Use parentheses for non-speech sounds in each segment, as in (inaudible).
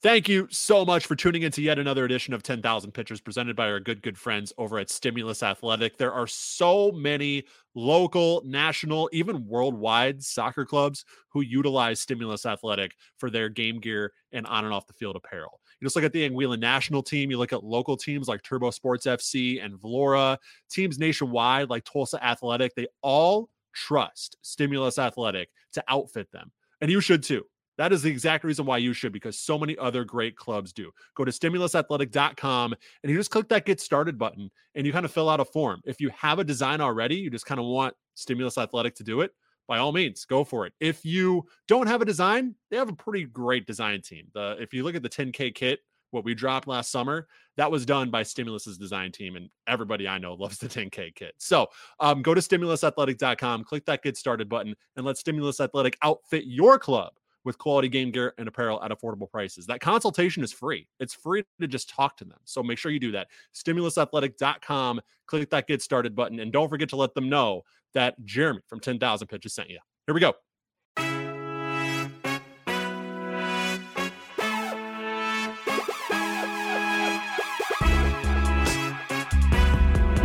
Thank you so much for tuning into yet another edition of 10,000 Pitches presented by our good, good friends over at Stimulus Athletic. There are so many local, national, even worldwide soccer clubs who utilize Stimulus Athletic for their game gear and on and off the field apparel. You just look at the Anguilla national team, you look at local teams like Turbo Sports FC and Vlora, teams nationwide like Tulsa Athletic, they all trust Stimulus Athletic to outfit them. And you should too. That is the exact reason why you should, because so many other great clubs do. Go to stimulusathletic.com and you just click that get started button and you kind of fill out a form. If you have a design already, you just kind of want Stimulus Athletic to do it, by all means, go for it. If you don't have a design, they have a pretty great design team. The if you look at the 10K kit, what we dropped last summer, that was done by Stimulus's design team, and everybody I know loves the 10K kit. So um, go to stimulusathletic.com, click that get started button, and let Stimulus Athletic outfit your club with quality game gear and apparel at affordable prices. That consultation is free. It's free to just talk to them. So make sure you do that. StimulusAthletic.com, click that get started button, and don't forget to let them know that Jeremy from 10,000 Pitches sent you. Here we go.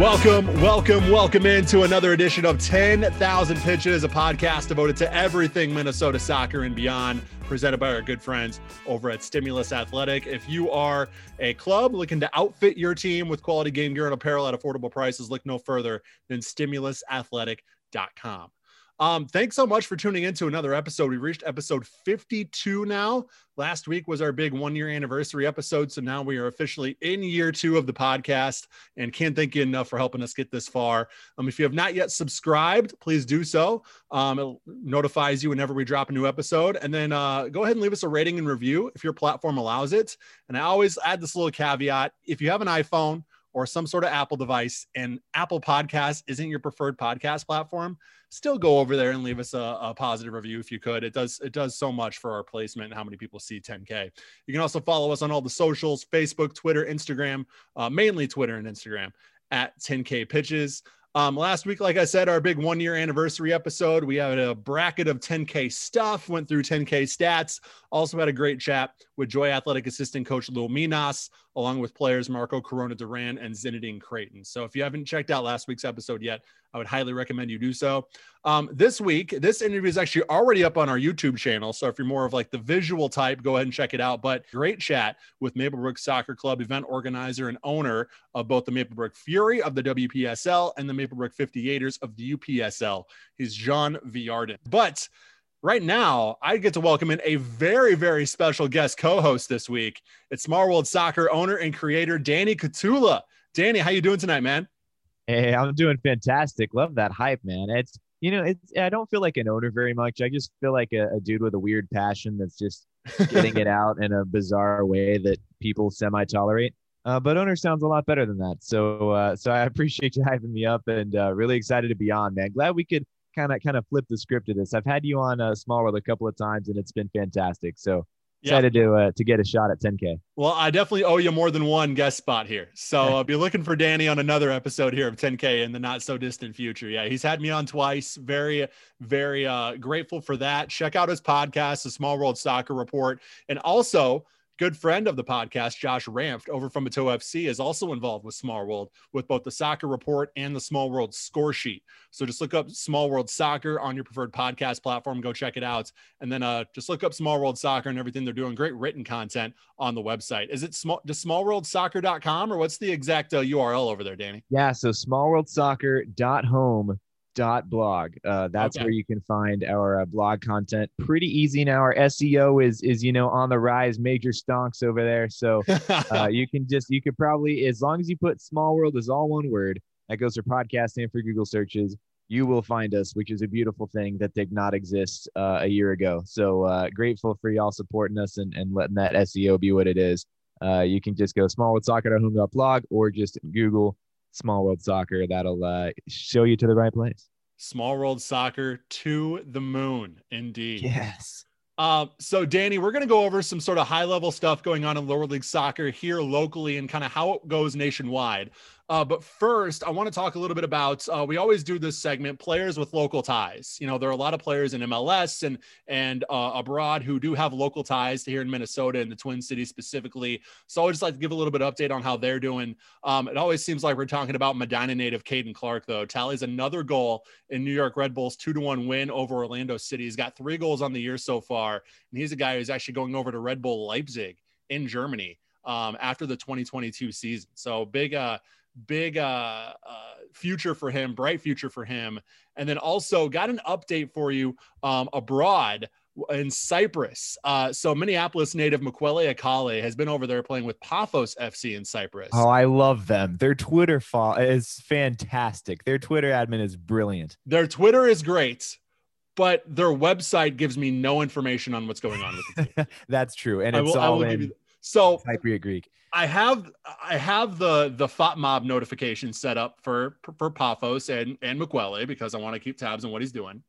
Welcome, welcome, welcome into another edition of 10,000 Pitches, a podcast devoted to everything Minnesota soccer and beyond, presented by our good friends over at Stimulus Athletic. If you are a club looking to outfit your team with quality game gear and apparel at affordable prices, look no further than StimulusAthletic.com. Um, thanks so much for tuning in to another episode. We reached episode 52 now. Last week was our big one year anniversary episode. So now we are officially in year two of the podcast and can't thank you enough for helping us get this far. Um, if you have not yet subscribed, please do so. Um, it notifies you whenever we drop a new episode. And then uh, go ahead and leave us a rating and review if your platform allows it. And I always add this little caveat if you have an iPhone, or some sort of Apple device and Apple Podcast isn't your preferred podcast platform, still go over there and leave us a, a, positive review if you could. It does it does so much for our placement and how many people see 10K. You can also follow us on all the socials: Facebook, Twitter, Instagram, uh, mainly Twitter and Instagram at 10K Pitches. Um, last week, like I said, our big one year anniversary episode, we had a bracket of 10K stuff, went through 10K stats. Also had a great chat with Joy Athletic Assistant Coach Lou Minas, along with players Marco Corona Duran and Zinedine Creighton. So if you haven't checked out last week's episode yet, I would highly recommend you do so. Um, this week, this interview is actually already up on our YouTube channel. So if you're more of like the visual type, go ahead and check it out. But great chat with Maplebrook Soccer Club event organizer and owner of both the Maplebrook Fury of the WPSL and the Maplebrook 58ers of the UPSL. He's John Villarden. But right now I get to welcome in a very, very special guest co-host this week. It's Small World Soccer owner and creator Danny Cotulla. Danny, how you doing tonight, man? Hey, I'm doing fantastic. Love that hype, man. It's you know, it's I don't feel like an owner very much. I just feel like a, a dude with a weird passion that's just getting it (laughs) out in a bizarre way that people semi tolerate. Uh, but owner sounds a lot better than that. So uh, so I appreciate you hyping me up and uh, really excited to be on, man. Glad we could kind of kind of flip the script of this. I've had you on uh, Small World a couple of times and it's been fantastic. So excited to uh, to get a shot at 10k. Well, I definitely owe you more than one guest spot here, so I'll be looking for Danny on another episode here of 10k in the not so distant future. Yeah, he's had me on twice. Very, very uh, grateful for that. Check out his podcast, the Small World Soccer Report, and also good friend of the podcast, Josh Ramft over from Mato FC, is also involved with Small World with both the Soccer Report and the Small World Score Sheet. So just look up Small World Soccer on your preferred podcast platform. Go check it out, and then uh, just look up Small World Soccer and everything they're doing. Great written content on the website. Is it small just smallworldsoccer.com or what's the exact uh, URL over there, Danny? Yeah, so smallworldsoccer.home dot blog. Uh, that's okay. where you can find our uh, blog content. Pretty easy now. Our seo is is you know on the rise. Major stonks over there. So (laughs) uh, you can just you could probably as long as you put small world is all one word that goes for podcast and for google searches you will find us which is a beautiful thing that did not exist uh, a year ago. So uh, grateful for y'all supporting us and, and letting that seo be what it is. Uh, you can just go smallworldsoccer.home.blog or just google Small World Soccer. That'll uh, show you to the right place. Small World Soccer to the moon, indeed. Yes. Uh, so, Danny, we're going to go over some sort of high level stuff going on in lower league soccer here locally and kind of how it goes nationwide. Uh, but first, I want to talk a little bit about. Uh, we always do this segment: players with local ties. You know, there are a lot of players in MLS and and uh, abroad who do have local ties to here in Minnesota and the Twin Cities specifically. So I would just like to give a little bit of update on how they're doing. Um, it always seems like we're talking about Medina native Caden Clark, though. Tallies another goal in New York Red Bulls two to one win over Orlando City. He's got three goals on the year so far, and he's a guy who's actually going over to Red Bull Leipzig in Germany um, after the 2022 season. So big, uh, big uh, uh, future for him, bright future for him. And then also got an update for you um, abroad in Cyprus. Uh, so Minneapolis native Mukwelle Akale has been over there playing with Paphos FC in Cyprus. Oh, I love them. Their Twitter follow is fantastic. Their Twitter admin is brilliant. Their Twitter is great. But their website gives me no information on what's going on with the team. (laughs) That's true, and it's will, all in so Cypriot Greek. I have I have the the FOTMob notification set up for for Paphos and and Mukwelle because I want to keep tabs on what he's doing.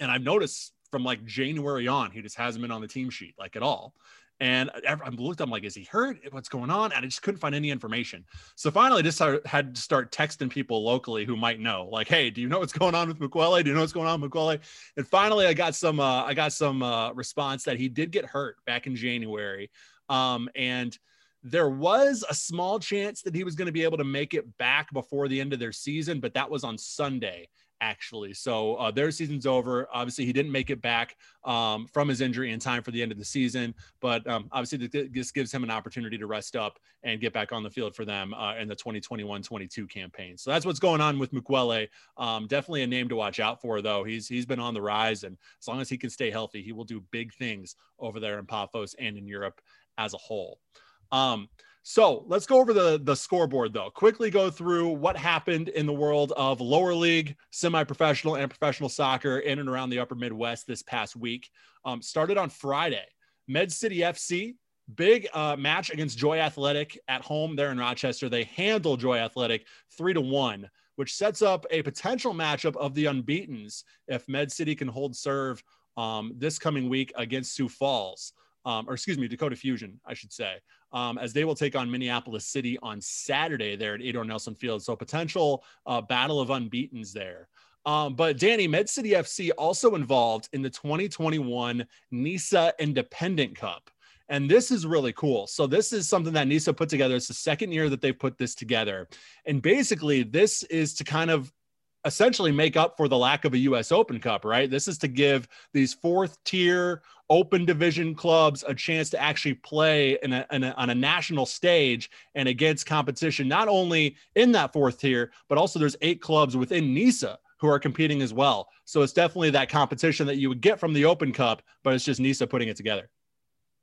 And I've noticed from like January on, he just hasn't been on the team sheet like at all. And I looked, I'm like, is he hurt? What's going on? And I just couldn't find any information. So finally, I just had to start texting people locally who might know, like, hey, do you know what's going on with Mukwelle? Do you know what's going on with Mukwelle? And finally, I got some, uh, I got some uh, response that he did get hurt back in January. Um, and there was a small chance that he was going to be able to make it back before the end of their season, but that was on Sunday actually. So uh, their season's over. Obviously, he didn't make it back um, from his injury in time for the end of the season, but um, obviously this gives him an opportunity to rest up and get back on the field for them uh, in the 2021-22 campaign. So that's what's going on with Mukwelle. Um, definitely a name to watch out for, though. He's he's been on the rise, and as long as he can stay healthy, he will do big things over there in Paphos and in Europe as a whole. Um, so let's go over the, the scoreboard though. Quickly go through what happened in the world of lower league, semi professional, and professional soccer in and around the upper Midwest this past week. Um, started on Friday. Med City FC, big uh, match against Joy Athletic at home there in Rochester. They handle Joy Athletic three to one, which sets up a potential matchup of the unbeatens if Med City can hold serve um, this coming week against Sioux Falls um, or excuse me, Dakota Fusion, I should say, um, as they will take on Minneapolis City on Saturday there at Edor Nelson Field. So potential uh, battle of unbeaten's there. Um, but Danny, Med City FC also involved in the 2021 NISA Independent Cup. And this is really cool. So this is something that NISA put together. It's the second year that they've put this together. And basically, this is to kind of essentially make up for the lack of a US Open Cup, right? This is to give these fourth tier open division clubs a chance to actually play in a, in a, on a national stage and against competition, not only in that fourth tier, but also there's eight clubs within NISA who are competing as well. So it's definitely that competition that you would get from the Open Cup, but it's just NISA putting it together.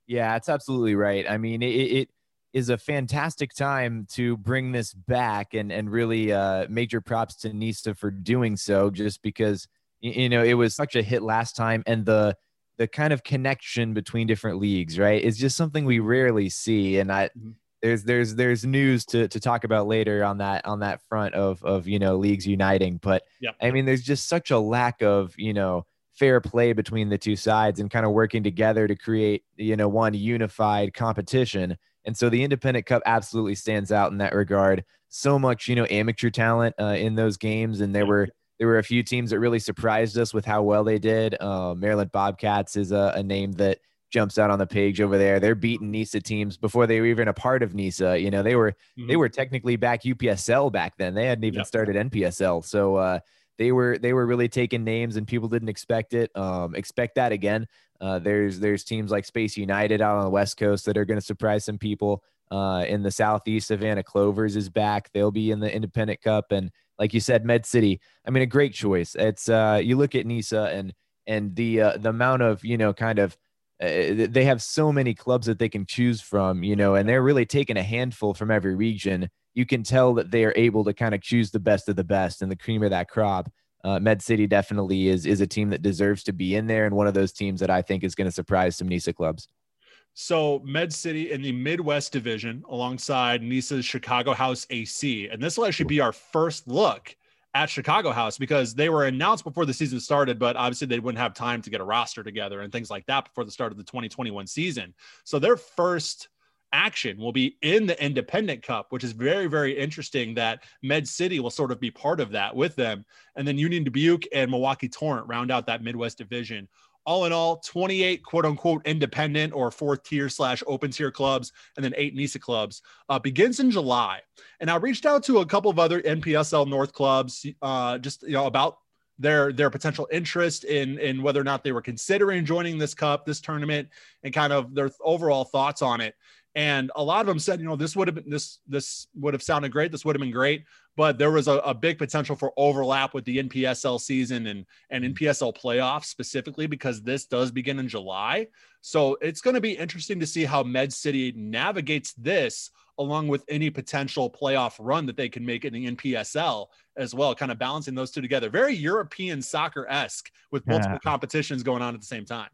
Yeah, it's absolutely right. I mean, it, it is a fantastic time to bring this back and and really uh, major props to Nisa for doing so. Just because you know it was such a hit last time, and the the kind of connection between different leagues, right, is just something we rarely see. And I mm-hmm. there's there's there's news to to talk about later on that on that front of of you know leagues uniting. But yeah. I mean, there's just such a lack of you know fair play between the two sides and kind of working together to create you know one unified competition and so the Independent Cup absolutely stands out in that regard. So much, you know, amateur talent uh, in those games, and there were there were a few teams that really surprised us with how well they did. Uh, Maryland Bobcats is a, a, name that jumps out on the page over there. They're beating NISA teams before they were even a part of NISA. You know, they were mm-hmm. they were technically back UPSL back then. They hadn't even yep. started NPSL. So uh, they were they were really taking names and people didn't expect it. Um, expect that again. Uh, there's there's teams like Space United out on the West Coast that are going to surprise some people. Uh, in the Southeast, Savannah Clovers is back. They'll be in the Independent Cup, and like you said, Med City. I mean, a great choice. It's uh, you look at NISA and and the uh, the amount of you know kind of uh, they have so many clubs that they can choose from, you know, and they're really taking a handful from every region. You can tell that they are able to kind of choose the best of the best and the cream of that crop uh, Med City definitely is is a team that deserves to be in there, and one of those teams that I think is going to surprise some NISA clubs. So Med City in the Midwest Division, alongside NISA's Chicago House AC, and this will actually be our first look at Chicago House because they were announced before the season started, but obviously they wouldn't have time to get a roster together and things like that before the start of the 2021 season. So their first action will be in the Independent Cup, which is very, very interesting that Med City will sort of be part of that with them. And then Union Dubuque and Milwaukee Torrent round out that Midwest division. All in all 28 quote unquote independent or fourth tier slash open tier clubs and then eight nisa clubs. Uh, begins in july. And i reached out to a couple of other npsl north clubs uh, just you know about their their potential interest in in whether or not they were considering joining this cup this tournament and kind of their overall thoughts on it and a lot of them said you know this would have been this this would have sounded great this would have been great but there was a, a, big potential for overlap with the NPSL season and, and mm-hmm. NPSL playoffs specifically because this does begin in July. So it's going to be interesting to see how Med City navigates this along with any potential playoff run that they can make in the NPSL as well, kind of balancing those two together. Very European soccer esque with multiple yeah. competitions going on at the same time.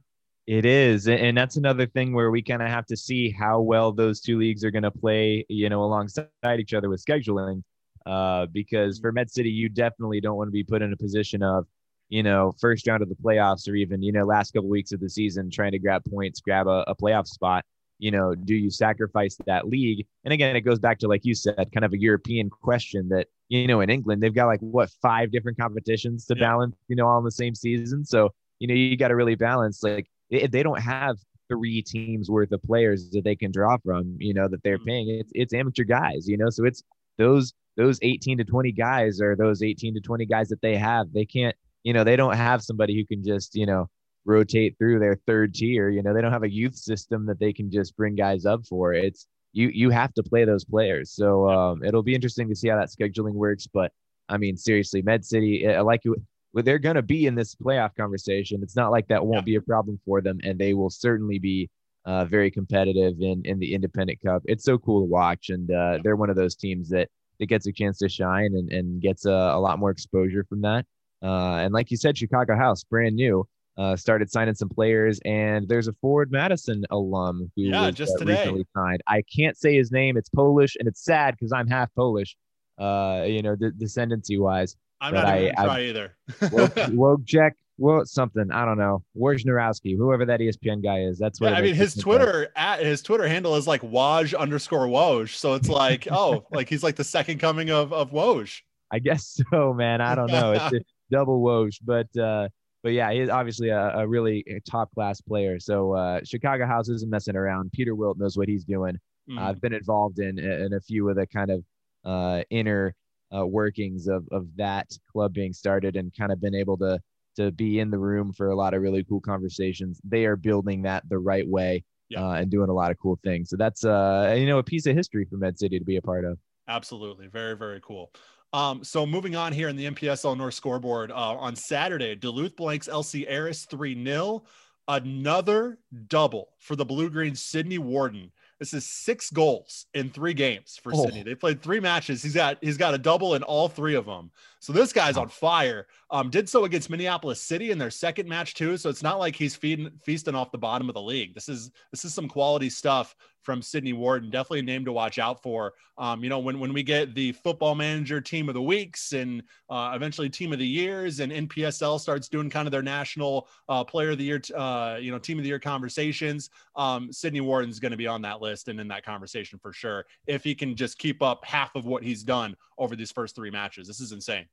It is. And that's another thing where we kind of have to see how well those two leagues are going to play, you know, alongside each other with scheduling uh, because for Med City, you definitely don't want to be put in a position of, you know, first round of the playoffs or even, you know, last couple weeks of the season trying to grab points, grab a, a playoff spot. You know, do you sacrifice that league? And again, it goes back to, like you said, kind of a European question that, you know, in England, they've got like what, five different competitions to yeah. balance, you know, all in the same season. So, you know, you got to really balance. Like, if they don't have three teams worth of players that they can draw from, you know, that they're mm-hmm. paying, it's, it's amateur guys, you know, so it's those those 18 to 20 guys are those 18 to 20 guys that they have. They can't, you know, they don't have somebody who can just, you know, rotate through their third tier. You know, they don't have a youth system that they can just bring guys up for. It's you you have to play those players. So um, it'll be interesting to see how that scheduling works. But I mean, seriously, Med City, I like you. They're going to be in this playoff conversation. It's not like that won't yeah. be a problem for them, and they will certainly be uh, very competitive in in the Independent Cup. It's so cool to watch, and uh, they're one of those teams that that gets a chance to shine and, and gets a, a lot more exposure from that. Uh, and like you said, Chicago House, brand new, uh, started signing some players, and there's a Forward Madison alum who yeah, was just uh, recently signed. I can't say his name; it's Polish, and it's sad because I'm half Polish, uh, you know, de- descendancy wise. I'm not I, try either. Wojciech (laughs) well, something I don't know. Wojnarowski, whoever that ESPN guy is. That's what yeah, I mean. His Twitter at his Twitter handle is like Woj underscore Woj. So it's like, oh, like he's like the second coming of of Woj. I guess (laughs) so, man. I don't know. It's a (laughs) double Woj, but uh, but yeah, he's obviously a, a really top class player. So uh, Chicago House isn't messing around. Peter Wilt knows what he's doing. Mm. I've been involved in in a few of the kind of uh, inner uh, workings of of that club being started, and kind of been able to to be in the room for a lot of really cool conversations. They are building that the right way yeah. uh, and doing a lot of cool things. So that's uh, you know a piece of history for Med City to be a part of. Absolutely, very very cool. Um, so moving on here in the NPSL North scoreboard uh, on Saturday, Duluth Blanks LC Aris 3 0. Another double for the Blue Green Sydney Warden. This is six goals in three games for oh. Sydney. They played three matches. He's got he's got a double in all three of them. So this guy's on fire. Um, did so against Minneapolis City in their second match too. So it's not like he's feeding feasting off the bottom of the league. This is this is some quality stuff from Sydney Warden. Definitely a name to watch out for. Um, you know, when, when we get the football manager team of the weeks and uh, eventually team of the years and NPSL starts doing kind of their national uh, player of the year, uh, you know, team of the year conversations, um, Sydney Warden's going to be on that list and in that conversation for sure. If he can just keep up half of what he's done over these first three matches, this is insane.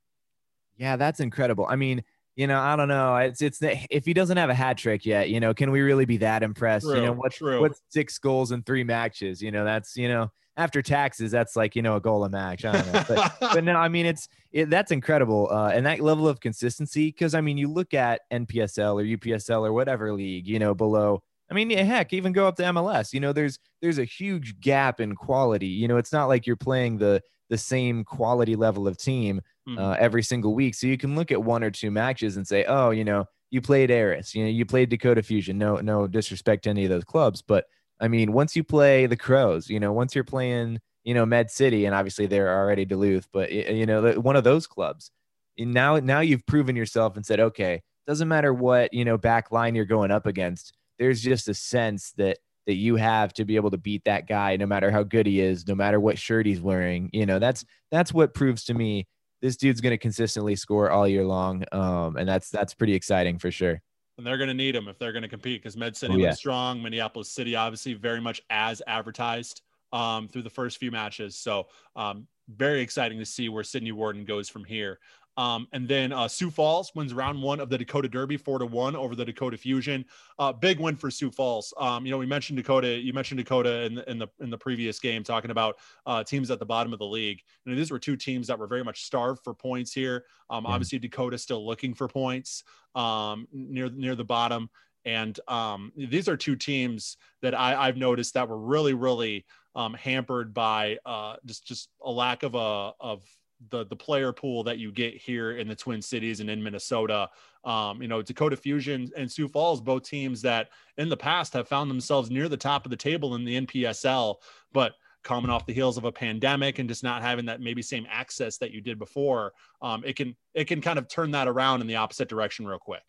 Yeah, that's incredible. I mean, you know, I don't know. It's it's the, if he doesn't have a hat trick yet, you know, can we really be that impressed? True, you know, what's what's six goals in three matches? You know, that's you know after taxes, that's like you know a goal a match. I don't know, but, (laughs) but no, I mean it's it, that's incredible, uh, and that level of consistency. Because I mean, you look at NPSL or UPSL or whatever league, you know, below. I mean, yeah, heck, even go up to MLS. You know, there's there's a huge gap in quality. You know, it's not like you're playing the the same quality level of team mm-hmm. uh, every single week. So you can look at one or two matches and say, oh, you know, you played Aris, you know, you played Dakota Fusion. No, no disrespect to any of those clubs, but I mean, once you play the Crows, you know, once you're playing, you know, Med City, and obviously they're already Duluth, but you know, one of those clubs. Now, now you've proven yourself and said, okay, doesn't matter what you know back line you're going up against. There's just a sense that that you have to be able to beat that guy no matter how good he is no matter what shirt he's wearing you know that's that's what proves to me this dude's going to consistently score all year long um, and that's that's pretty exciting for sure and they're going to need him if they're going to compete because Med City oh, yeah. was strong. Minneapolis City, obviously, very much as advertised um, through the first few matches. So, um, very exciting to see where Sydney warden goes from here. Um, and then uh, Sioux Falls wins round one of the Dakota Derby, four to one over the Dakota Fusion. Uh, big win for Sioux Falls. Um, you know, we mentioned Dakota. You mentioned Dakota in the in the in the previous game, talking about uh, teams at the bottom of the league. And these were two teams that were very much starved for points here. Um, yeah. Obviously, Dakota still looking for points um, near near the bottom. And um, these are two teams that I, I've noticed that were really, really um, hampered by uh, just just a lack of a of the the player pool that you get here in the Twin Cities and in Minnesota. Um, you know, Dakota Fusion and Sioux Falls, both teams that in the past have found themselves near the top of the table in the NPSL, but coming off the heels of a pandemic and just not having that maybe same access that you did before, um, it can it can kind of turn that around in the opposite direction real quick.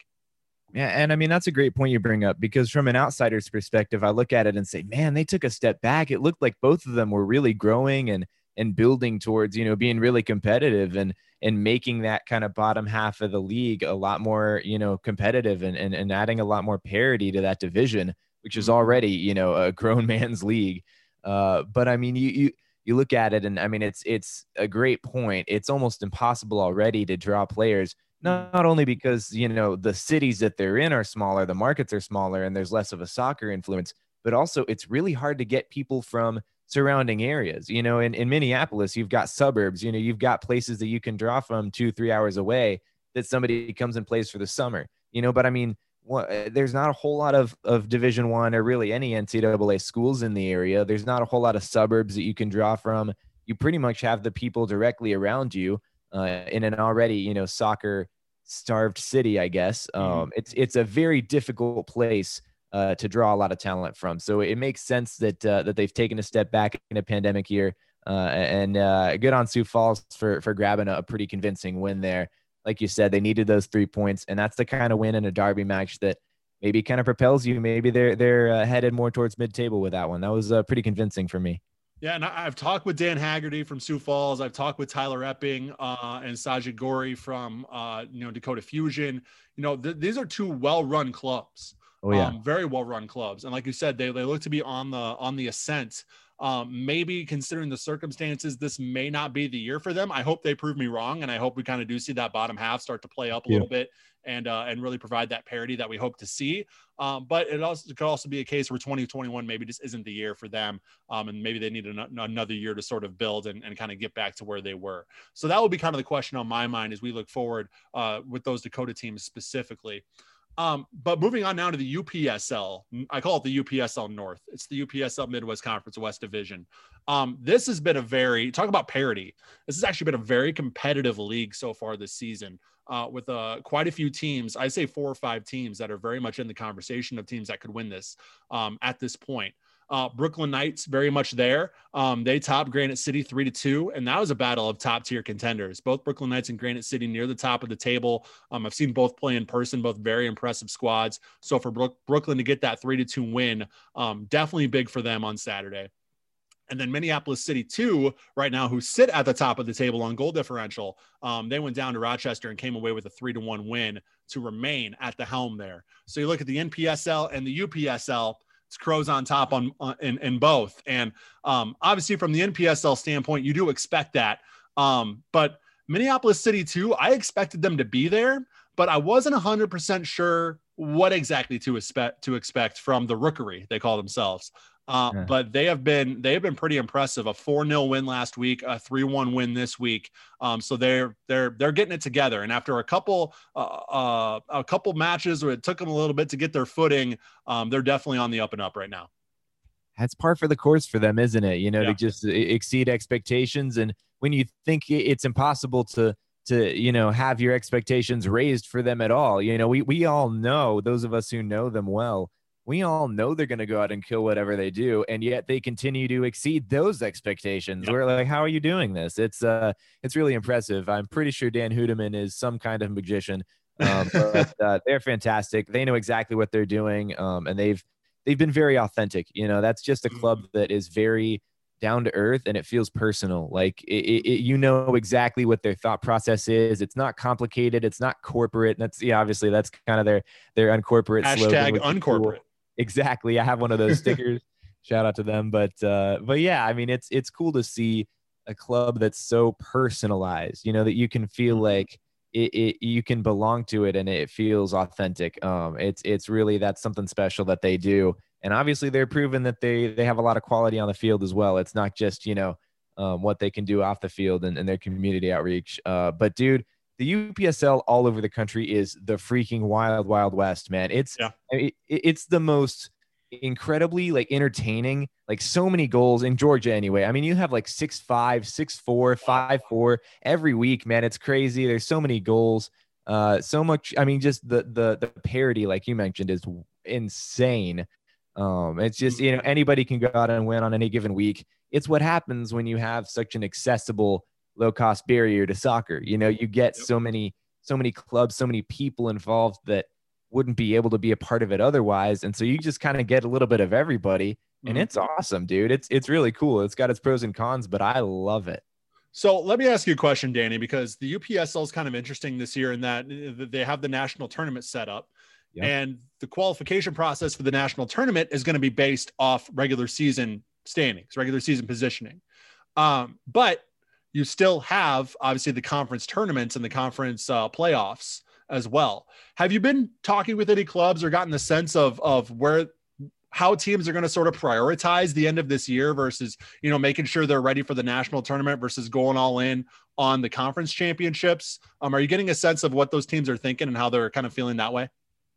Yeah, and I mean that's a great point you bring up because from an outsider's perspective, I look at it and say, man, they took a step back. It looked like both of them were really growing and and building towards you know being really competitive and and making that kind of bottom half of the league a lot more you know competitive and and, and adding a lot more parity to that division which is mm-hmm. already you know a grown (laughs) man's league uh, but i mean you you you look at it and i mean it's it's a great point it's almost impossible already to draw players not, not only because you know the cities that they're in are smaller the markets are smaller and there's less of a soccer influence but also it's really hard to get people from surrounding areas. You know, in, in Minneapolis, you've got suburbs, you know, you've got places that you can draw from two, three hours away that somebody comes and plays for the summer, you know, but I mean, what, eh, there's not a whole lot of, of division one or really any NCAA schools in the area. There's not a whole lot of suburbs that you can draw from. You pretty much have the people directly around you uh, in an already, you know, soccer starved city, I guess. Mm-hmm. Um. It's, it's a very difficult place uh, to draw a lot of talent from. So it makes sense that uh, that they've taken a step back in a pandemic year. Uh, and uh, good on Sioux Falls for for grabbing a, a, pretty convincing win there. Like you said, they needed those three points, and that's the kind of win in a derby match that maybe kind of propels you. Maybe they're they're uh, headed more towards mid table with that one. That was uh, pretty convincing for me. Yeah, and I've talked with Dan Haggerty from Sioux Falls. I've talked with Tyler Epping uh, and Sajid Gori from uh, you know Dakota Fusion. You know, th- these are two well-run clubs. Oh yeah, um, very well run clubs, and like you said, they they look to be on the on the ascent. Um, maybe considering the circumstances, this may not be the year for them. I hope they prove me wrong, and I hope we kind of do see that bottom half start to play up a yeah. little bit and uh, and really provide that parity that we hope to see. Um, but it also it could also be a case where 2021 maybe just isn't the year for them, um, and maybe they need an, another year to sort of build and, and kind of get back to where they were. So that will be kind of the question on my mind as we look forward uh, with those Dakota teams specifically. Um, but moving on now to the UPSL, I call it the UPSL North. It's the UPSL Midwest Conference West Division. Um, this has been a very talk about parity. This has actually been a very competitive league so far this season, uh, with uh, quite a few teams. I say four or five teams that are very much in the conversation of teams that could win this um, at this point. Uh, Brooklyn Knights very much there. Um, they topped Granite City three to two, and that was a battle of top tier contenders. Both Brooklyn Knights and Granite City near the top of the table. Um, I've seen both play in person, both very impressive squads. So for Brook- Brooklyn to get that three to two win, um, definitely big for them on Saturday. And then Minneapolis City, two right now, who sit at the top of the table on goal differential. Um, they went down to Rochester and came away with a three to one win to remain at the helm there. So you look at the NPSL and the UPSL it's crows on top on, on in, in both. And um, obviously, from the NPSL standpoint, you do expect that. Um, but Minneapolis City too, I expected them to be there, but I wasn't 100% sure what exactly to expect to expect from the rookery they call themselves. Uh, yeah. But they have been they have been pretty impressive. A four 0 win last week, a three one win this week. Um, so they're they're they're getting it together. And after a couple uh, uh, a couple matches where it took them a little bit to get their footing, um, they're definitely on the up and up right now. That's par for the course for them, isn't it? You know, yeah. to just exceed expectations. And when you think it's impossible to to you know have your expectations raised for them at all, you know, we we all know those of us who know them well we all know they're going to go out and kill whatever they do and yet they continue to exceed those expectations yep. we're like how are you doing this it's uh it's really impressive i'm pretty sure dan hoedeman is some kind of magician um, but (laughs) uh, they're fantastic they know exactly what they're doing um, and they've they've been very authentic you know that's just a club mm-hmm. that is very down to earth and it feels personal. Like it, it, you know exactly what their thought process is. It's not complicated. It's not corporate. That's yeah, obviously that's kind of their their uncorporate hashtag uncorporate. Cool. Exactly. I have one of those (laughs) stickers. Shout out to them. But uh, but yeah, I mean it's it's cool to see a club that's so personalized. You know that you can feel mm-hmm. like. It, it, you can belong to it and it feels authentic. Um, it's it's really that's something special that they do and obviously they're proven that they they have a lot of quality on the field as well. It's not just you know um, what they can do off the field and, and their community outreach. Uh, but dude, the UPSL all over the country is the freaking wild wild west, man. It's yeah. it, it's the most incredibly like entertaining like so many goals in georgia anyway i mean you have like six five six four five four every week man it's crazy there's so many goals uh so much i mean just the the the parity like you mentioned is insane um, it's just you know anybody can go out and win on any given week. It's what happens when you have such an accessible, low cost barrier to soccer. You know, you get so many so many clubs, so many people involved that wouldn't be able to be a part of it otherwise, and so you just kind of get a little bit of everybody, and mm-hmm. it's awesome, dude. It's it's really cool. It's got its pros and cons, but I love it. So let me ask you a question, Danny, because the UPSL is kind of interesting this year in that they have the national tournament set up. Yep. And the qualification process for the national tournament is going to be based off regular season standings, regular season positioning. Um, but you still have obviously the conference tournaments and the conference uh, playoffs as well. Have you been talking with any clubs or gotten the sense of of where how teams are going to sort of prioritize the end of this year versus you know making sure they're ready for the national tournament versus going all in on the conference championships? Um, are you getting a sense of what those teams are thinking and how they're kind of feeling that way?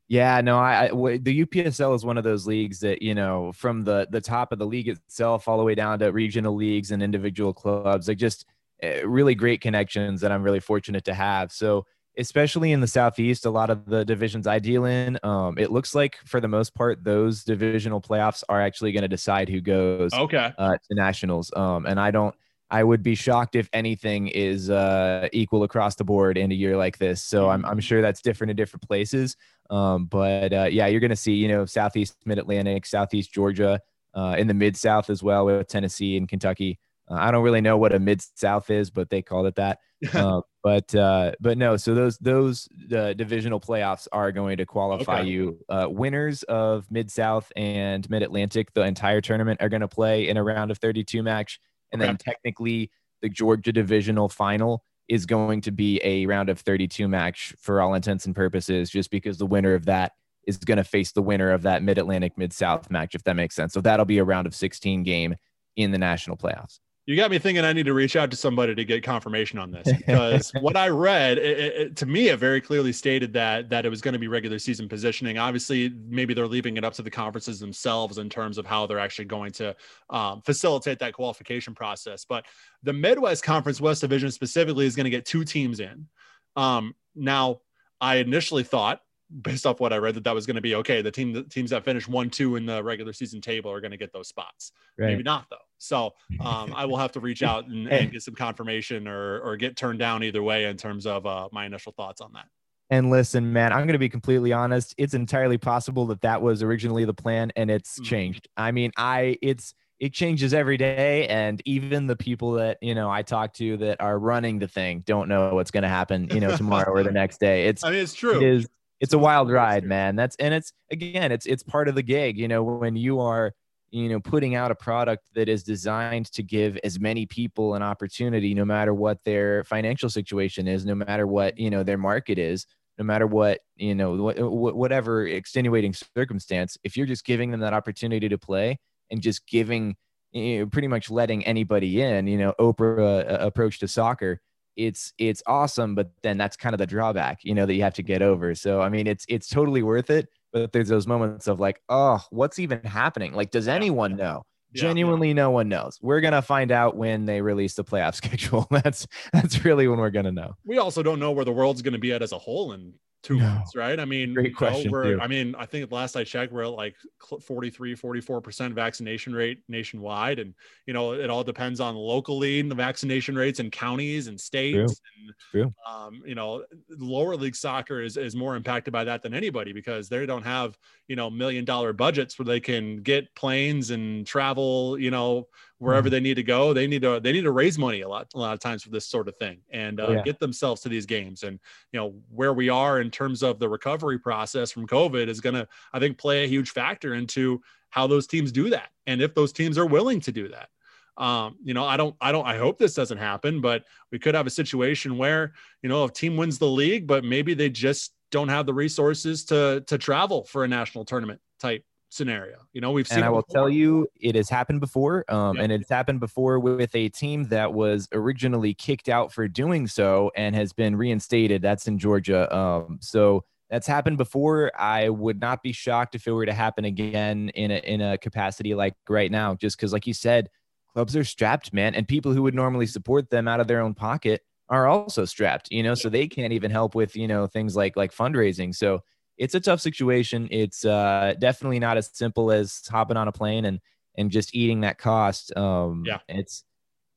Yeah, no, I, the UPSL is one of those leagues that you know from the the top of the league itself all the way down to regional leagues and individual clubs, like just really great connections that I'm really fortunate to have. So especially in the southeast, a lot of the divisions I deal in, um, it looks like for the most part those divisional playoffs are actually going to decide who goes okay uh, to nationals. Um, and I don't. I would be shocked if anything is uh, equal across the board in a year like this. So I'm, I'm sure that's different in different places. Um, but uh, yeah, you're going to see, you know, Southeast Mid Atlantic, Southeast Georgia, uh, in the Mid South as well with Tennessee and Kentucky. Uh, I don't really know what a Mid South is, but they called it that. (laughs) Um, but uh, but no, so those those divisional playoffs are going to qualify okay. you. Uh, winners of Mid South and Mid Atlantic, the entire tournament, are going to play in a round of 32 match, and okay. then technically the Georgia divisional final is going to be a round of 32 match for all intents and purposes, just because the winner of that is going to face the winner of that Mid Atlantic Mid South match, if that makes sense. So that'll be a round of 16 game in the national playoffs you got me thinking I need to reach out to somebody to get confirmation on this because (laughs) what I read it, it, to me it very clearly stated that that it was going to be regular season positioning. Obviously, maybe they're leaving it up to the conferences themselves in terms of how they're actually going to um, facilitate that qualification process. But the Midwest Conference West Division specifically is going to get two teams in. Um, now, I initially thought based off what I read that that was going to be okay. The team, the teams that finish one, two in the regular season table are going to get those spots. Right. Maybe not though. So um, I will have to reach out and, and, get some confirmation or or get turned down either way in terms of uh, my initial thoughts on that. And listen, man, I'm going to be completely honest. It's entirely possible that that was originally the plan and it's mm-hmm. changed. I mean, I it's it changes every day and even the people that you know i talk to that are running the thing don't know what's going to happen you know tomorrow or the (laughs) next day it's i mean it's true it is it's a wild ride, man. That's and it's again, it's it's part of the gig. You know, when you are you know putting out a product that is designed to give as many people an opportunity, no matter what their financial situation is, no matter what you know their market is, no matter what you know what, whatever extenuating circumstance. If you're just giving them that opportunity to play and just giving you know, pretty much letting anybody in, you know, Oprah uh, approach to soccer it's it's awesome but then that's kind of the drawback you know that you have to get over so i mean it's it's totally worth it but there's those moments of like oh what's even happening? Like does anyone know? Yeah, genuinely yeah. no one knows. We're gonna find out when they release the playoff (laughs) schedule. That's that's really when we're gonna know. We also don't know where the world's gonna be at as a whole in two no. months, right? I mean, great question. Know, I mean, I think last I checked, we're at like 43, 44% vaccination rate nationwide. And, you know, it all depends on locally the vaccination rates in counties and states. True. And, True. Um, you know, lower league soccer is, is more impacted by that than anybody because they don't have, you know, million dollar budgets where they can get planes and travel, you know, wherever mm-hmm. they need to go. They need to they need to raise money a lot a lot of times for this sort of thing and uh, yeah. get themselves to these games. And you know where we are in terms of the recovery process from COVID is going to I think play a huge factor into how those teams do that and if those teams are willing to do that. Um, you know, I don't, I don't, I hope this doesn't happen, but we could have a situation where, you know, a team wins the league, but maybe they just don't have the resources to to travel for a national tournament type scenario. You know, we've seen. And I will before. tell you, it has happened before, um, and it's happened before with a team that was originally kicked out for doing so and has been reinstated. That's in Georgia. Um, so that's happened before. I would not be shocked if it were to happen again in a in a capacity like right now, just because, like you said, clubs are strapped, man, and people who would normally support them out of their own pocket are also strapped. You know, so they can't even help with you know things like like fundraising. So it's a tough situation. It's uh, definitely not as simple as hopping on a plane and and just eating that cost. Um, yeah, it's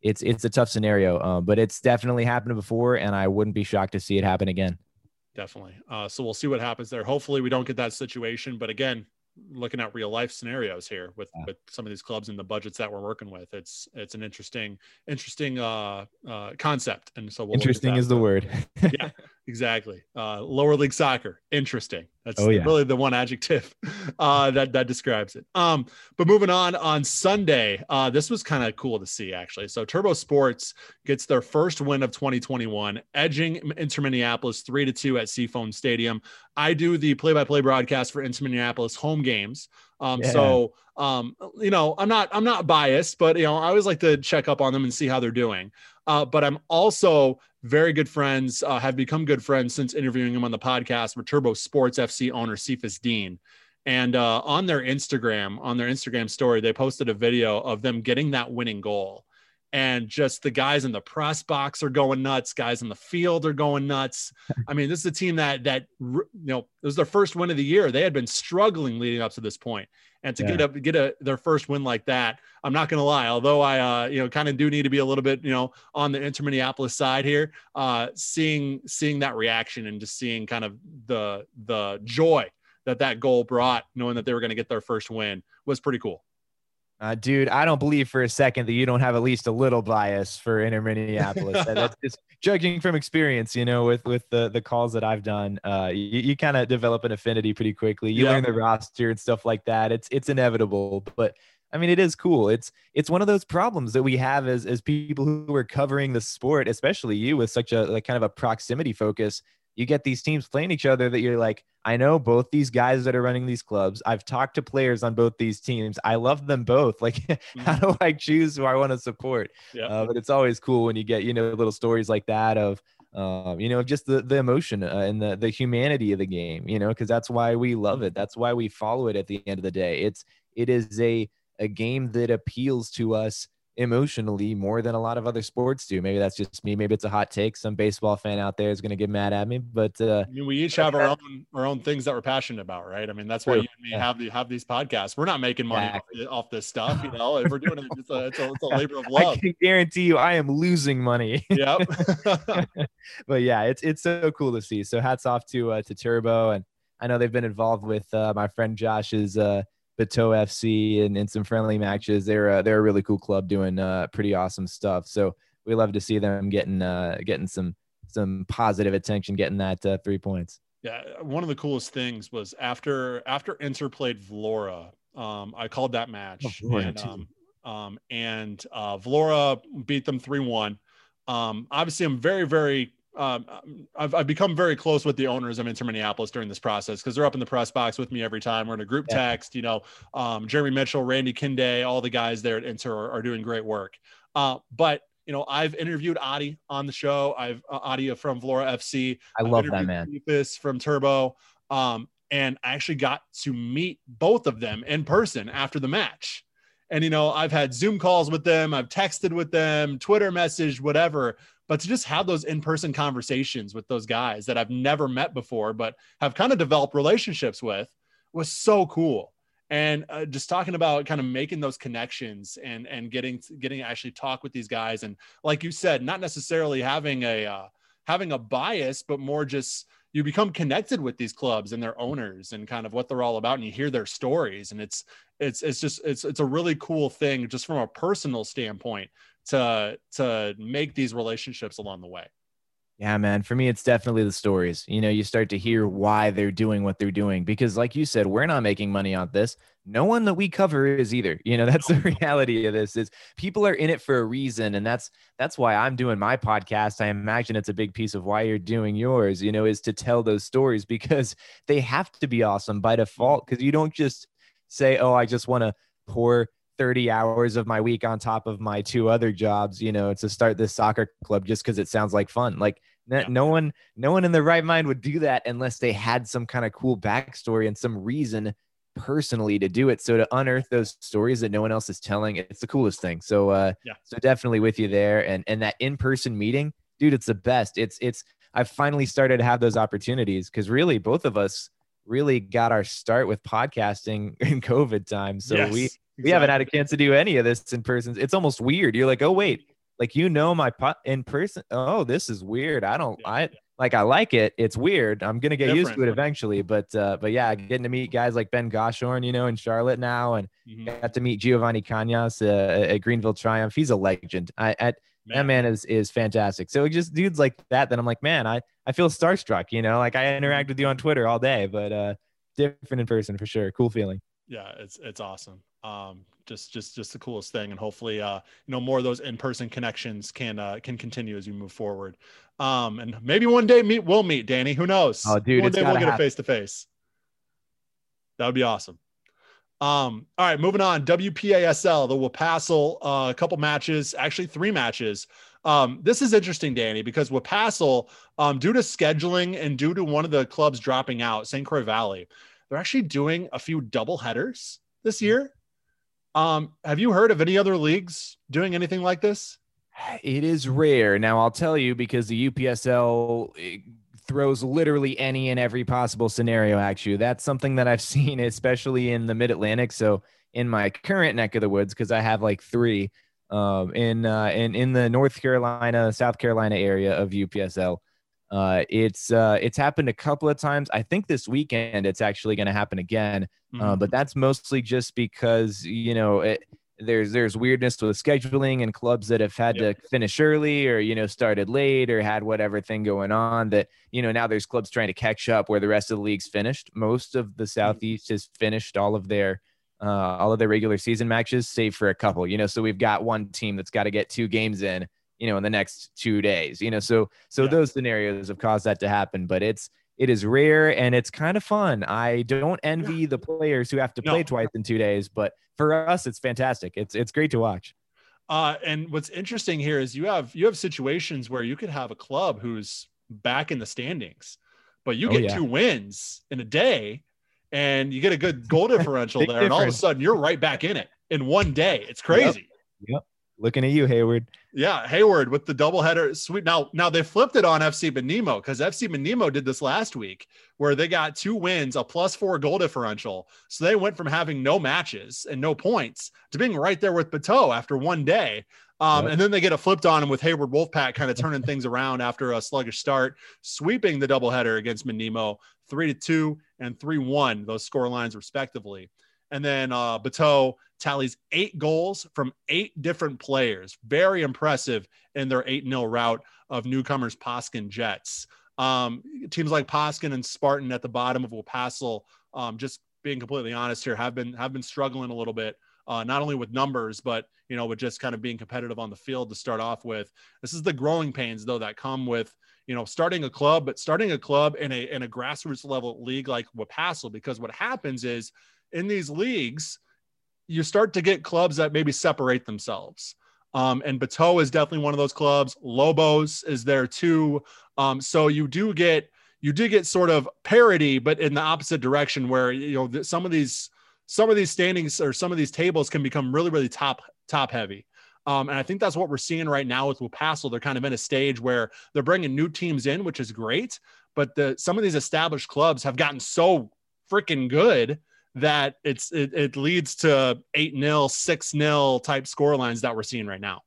it's it's a tough scenario, um, but it's definitely happened before, and I wouldn't be shocked to see it happen again. Definitely. Uh, so we'll see what happens there. Hopefully, we don't get that situation. But again, looking at real life scenarios here with yeah. with some of these clubs and the budgets that we're working with it's it's an interesting interesting uh, uh concept and so we'll interesting is the word (laughs) yeah exactly. Uh lower league soccer. Interesting. That's oh, yeah. really the one adjective (laughs) uh that that describes it. Um but moving on on sunday uh this was kind of cool to see actually. So turbo sports gets their first win of 2021 edging inter minneapolis three to two at seafoam stadium. I do the play-by-play broadcast for inter minneapolis home games um yeah. so um you know i'm not i'm not biased but you know i always like to check up on them and see how they're doing uh, but I'm also very good friends, uh, have become good friends since interviewing him on the podcast with Turbo Sports FC owner Cephas Dean. And uh, on their Instagram, on their Instagram story, they posted a video of them getting that winning goal. And just the guys in the press box are going nuts. Guys in the field are going nuts. (laughs) I mean, this is a team that that you know it was their first win of the year. They had been struggling leading up to this point, and to yeah. get a get a their first win like that, I'm not going to lie. Although I, uh, you know, kind of do need to be a little bit, you know, on the Inter Minneapolis side here. Uh, seeing seeing that reaction and just seeing kind of the the joy that that goal brought, knowing that they were going to get their first win, was pretty cool. Uh, dude, I don't believe for a second that you don't have at least a little bias for Inter Minneapolis. That's just (laughs) judging from experience, you know, with with the the calls that I've done. Uh, you, you kind of develop an affinity pretty quickly. You learn the roster and stuff like that. It's it's inevitable, but I mean, it is cool. It's it's one of those problems that we have as as people who are covering the sport, especially you with such a like kind of a proximity focus you get these teams playing each other that you're like, I know both these guys that are running these clubs. I've talked to players on both these teams. I love them both. (laughs) Like, mm-hmm. how do I choose who I want to support? Yeah. Uh, but it's always cool when you get, you know, little stories like that of, um, you know, just the, the emotion uh, and the, the humanity of the game, you know, because that's why we love it. That's why we follow it at the end of the day. It's, it is a, a game that appeals to us emotionally more than a lot of other sports do. Maybe that's just me. Maybe it's a hot take. Some baseball fan out there is going to get mad at me, but uh, I mean, we each have our own our own things that we're passionate about, right? I mean, that's why you and me yeah. have the, have these podcasts. We're not making money exactly. off, off, this stuff, you know. If we're doing it, it's a, it's a, it's a (laughs) labor of love. I can guarantee you, I am losing money. Yep. (laughs) (laughs) but yeah, it's it's so cool to see. So hats off to uh, to Turbo, and I know they've been involved with uh, my friend Josh's. Uh, Bateau FC and, and some friendly matches. They're uh, they're a really cool club doing uh, pretty awesome stuff. So we love to see them getting uh, getting some some positive attention, getting that uh, three points. Yeah, one of the coolest things was after after Inter played Vlora. Um, I called that match, oh, and um, um, and uh, Vlora beat them three one. Um, obviously, I'm very very um, I've, I've become very close with the owners of Inter Minneapolis during this process because they're up in the press box with me every time. We're in a group yeah. text, you know, um, Jeremy Mitchell, Randy Kinde, all the guys there at Inter are, are doing great work. Uh, but you know, I've interviewed Adi on the show. I've uh, Adi from Vlora FC. I love that man. This from Turbo. Um, and I actually got to meet both of them in person after the match. And you know, I've had Zoom calls with them, I've texted with them, Twitter message, whatever but to just have those in-person conversations with those guys that I've never met before, but have kind of developed relationships with was so cool. And uh, just talking about kind of making those connections and and getting getting actually talk with these guys and like you said, not necessarily having a uh, having a bias, but more just you become connected with these clubs and their owners and kind of what they're all about and you hear their stories and it's it's it's just it's it's a really cool thing just from a personal standpoint to to make these relationships along the way yeah, man. For me, it's definitely the stories. You know, you start to hear why they're doing what they're doing because, like you said, we're not making money on this. No one that we cover is either. You know, (laughs) that's the reality of this. Is people are in it for a reason, and that's that's why I'm doing my podcast. I imagine it's a big piece of why you're doing yours. You know, is to tell those stories (laughs) because they have to be awesome by default. Because you don't just say, "Oh, I just want to pour 30 hours of my week on top of my two other jobs, you know, to start this soccer club just because it sounds like fun. Like yeah. no one, no one in their right mind would do that unless they had some kind of cool backstory and some reason personally to do it. So to unearth those stories that no one else is telling, it's the coolest thing. So uh yeah. so definitely with you there. And and that in-person meeting, dude, it's the best. It's it's I've finally started to have those opportunities because really both of us really got our start with podcasting (laughs) in COVID time. So yes. we we haven't had a chance to do any of this in person. It's almost weird. You're like, oh wait, like you know my pot in person. Oh, this is weird. I don't. Yeah, I yeah. like. I like it. It's weird. I'm gonna get Different. used to it eventually. But uh, but yeah, getting to meet guys like Ben Goshorn, you know, in Charlotte now, and mm-hmm. got to meet Giovanni Cañas uh, at Greenville Triumph. He's a legend. I at man. that man is is fantastic. So just dudes like that. Then I'm like, man, I I feel starstruck. You know, like I interact with you on Twitter all day, but uh, different in person for sure. Cool feeling. Yeah, it's it's awesome um, just just just the coolest thing and hopefully uh you know more of those in-person connections can uh can continue as we move forward um and maybe one day meet we'll meet danny who knows oh dude one day we'll get a face to face that would be awesome um all right moving on wpasl the wapassel uh, a couple matches actually three matches um this is interesting danny because wapassel um due to scheduling and due to one of the clubs dropping out st croix valley they're actually doing a few double headers this year um, have you heard of any other leagues doing anything like this? It is rare. Now, I'll tell you because the UPSL throws literally any and every possible scenario at you. That's something that I've (laughs) seen, especially in the Mid Atlantic. So, in my current neck of the woods, because I have like three um, in uh, in in the North Carolina, South Carolina area of UPSL. Uh, it's uh, it's happened a couple of times. I think this weekend it's actually going to happen again, uh, mm-hmm. but that's mostly just because you know it, there's there's weirdness with scheduling and clubs that have had yep. to finish early or you know started late or had whatever thing going on that you know now there's clubs trying to catch up where the rest of the league's finished. Most of the mm-hmm. Southeast has finished all of their uh, all of their regular season matches, save for a couple. You know, so we've got one team that's got to get two games in you know in the next two days you know so so yeah. those scenarios have caused that to happen but it's it is rare and it's kind of fun. I don't envy the players who have to play twice in two days but for us it's fantastic. It's it's great to watch. Uh, and what's interesting here is you have you have situations where you could have a club who's back in the standings but you oh, get oh, yeah. two wins in a day and you get a good goal (laughs) differential there and all of a sudden you're right back in it in one day. It's crazy. Yep. yep. Looking at you, Hayward. Yeah, Hayward with the doubleheader. Sweet. Now, now they flipped it on FC Benimo because FC Benimo did this last week, where they got two wins, a plus four goal differential. So they went from having no matches and no points to being right there with Bateau after one day. Um, yep. And then they get a flipped on him with Hayward Wolfpack kind of (laughs) turning things around after a sluggish start, sweeping the doubleheader against Benimo, three to two and three one. Those score lines respectively. And then uh, Bateau tallies eight goals from eight different players. Very impressive in their 8 0 route of newcomers Poskin Jets. Um, teams like Poskin and Spartan at the bottom of Wapassel, um, just being completely honest here, have been have been struggling a little bit. Uh, not only with numbers, but you know, with just kind of being competitive on the field to start off with. This is the growing pains though that come with you know starting a club, but starting a club in a in a grassroots level league like Wapassel, because what happens is in these leagues, you start to get clubs that maybe separate themselves. Um, and Bateau is definitely one of those clubs. Lobos is there too. Um, so you do get you do get sort of parity, but in the opposite direction, where you know some of these some of these standings or some of these tables can become really really top top heavy. Um, and I think that's what we're seeing right now with Wapassel. They're kind of in a stage where they're bringing new teams in, which is great. But the some of these established clubs have gotten so freaking good that it's it, it leads to 8 0 6 0 type score lines that we're seeing right now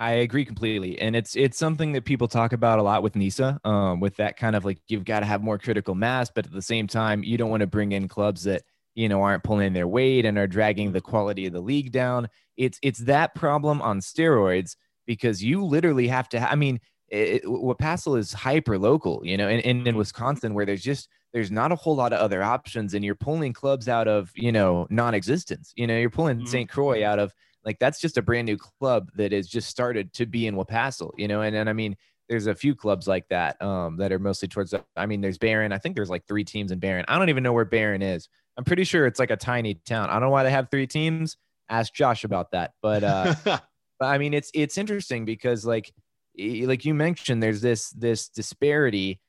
I agree completely, and it's it's something that people talk about a lot with NISA, um, with that kind of like you've got to have more critical mass, but at the same time, you don't want to bring in clubs that you know aren't pulling their weight and are dragging the quality of the league down. It's it's that problem on steroids because you literally have to. I mean, it, Wapassel is hyper local, you know, and, and in Wisconsin where there's just there's not a whole lot of other options, and you're pulling clubs out of you know non-existence. You know, you're pulling mm-hmm. St. Croix out of like that's just a brand new club that has just started to be in Wapassel, you know, and and I mean there's a few clubs like that um, that are mostly towards the, I mean there's Barron. I think there's like three teams in Barron. I don't even know where Barron is. I'm pretty sure it's like a tiny town. I don't know why they have three teams. Ask Josh about that. But uh (laughs) but I mean it's it's interesting because like like you mentioned there's this this disparity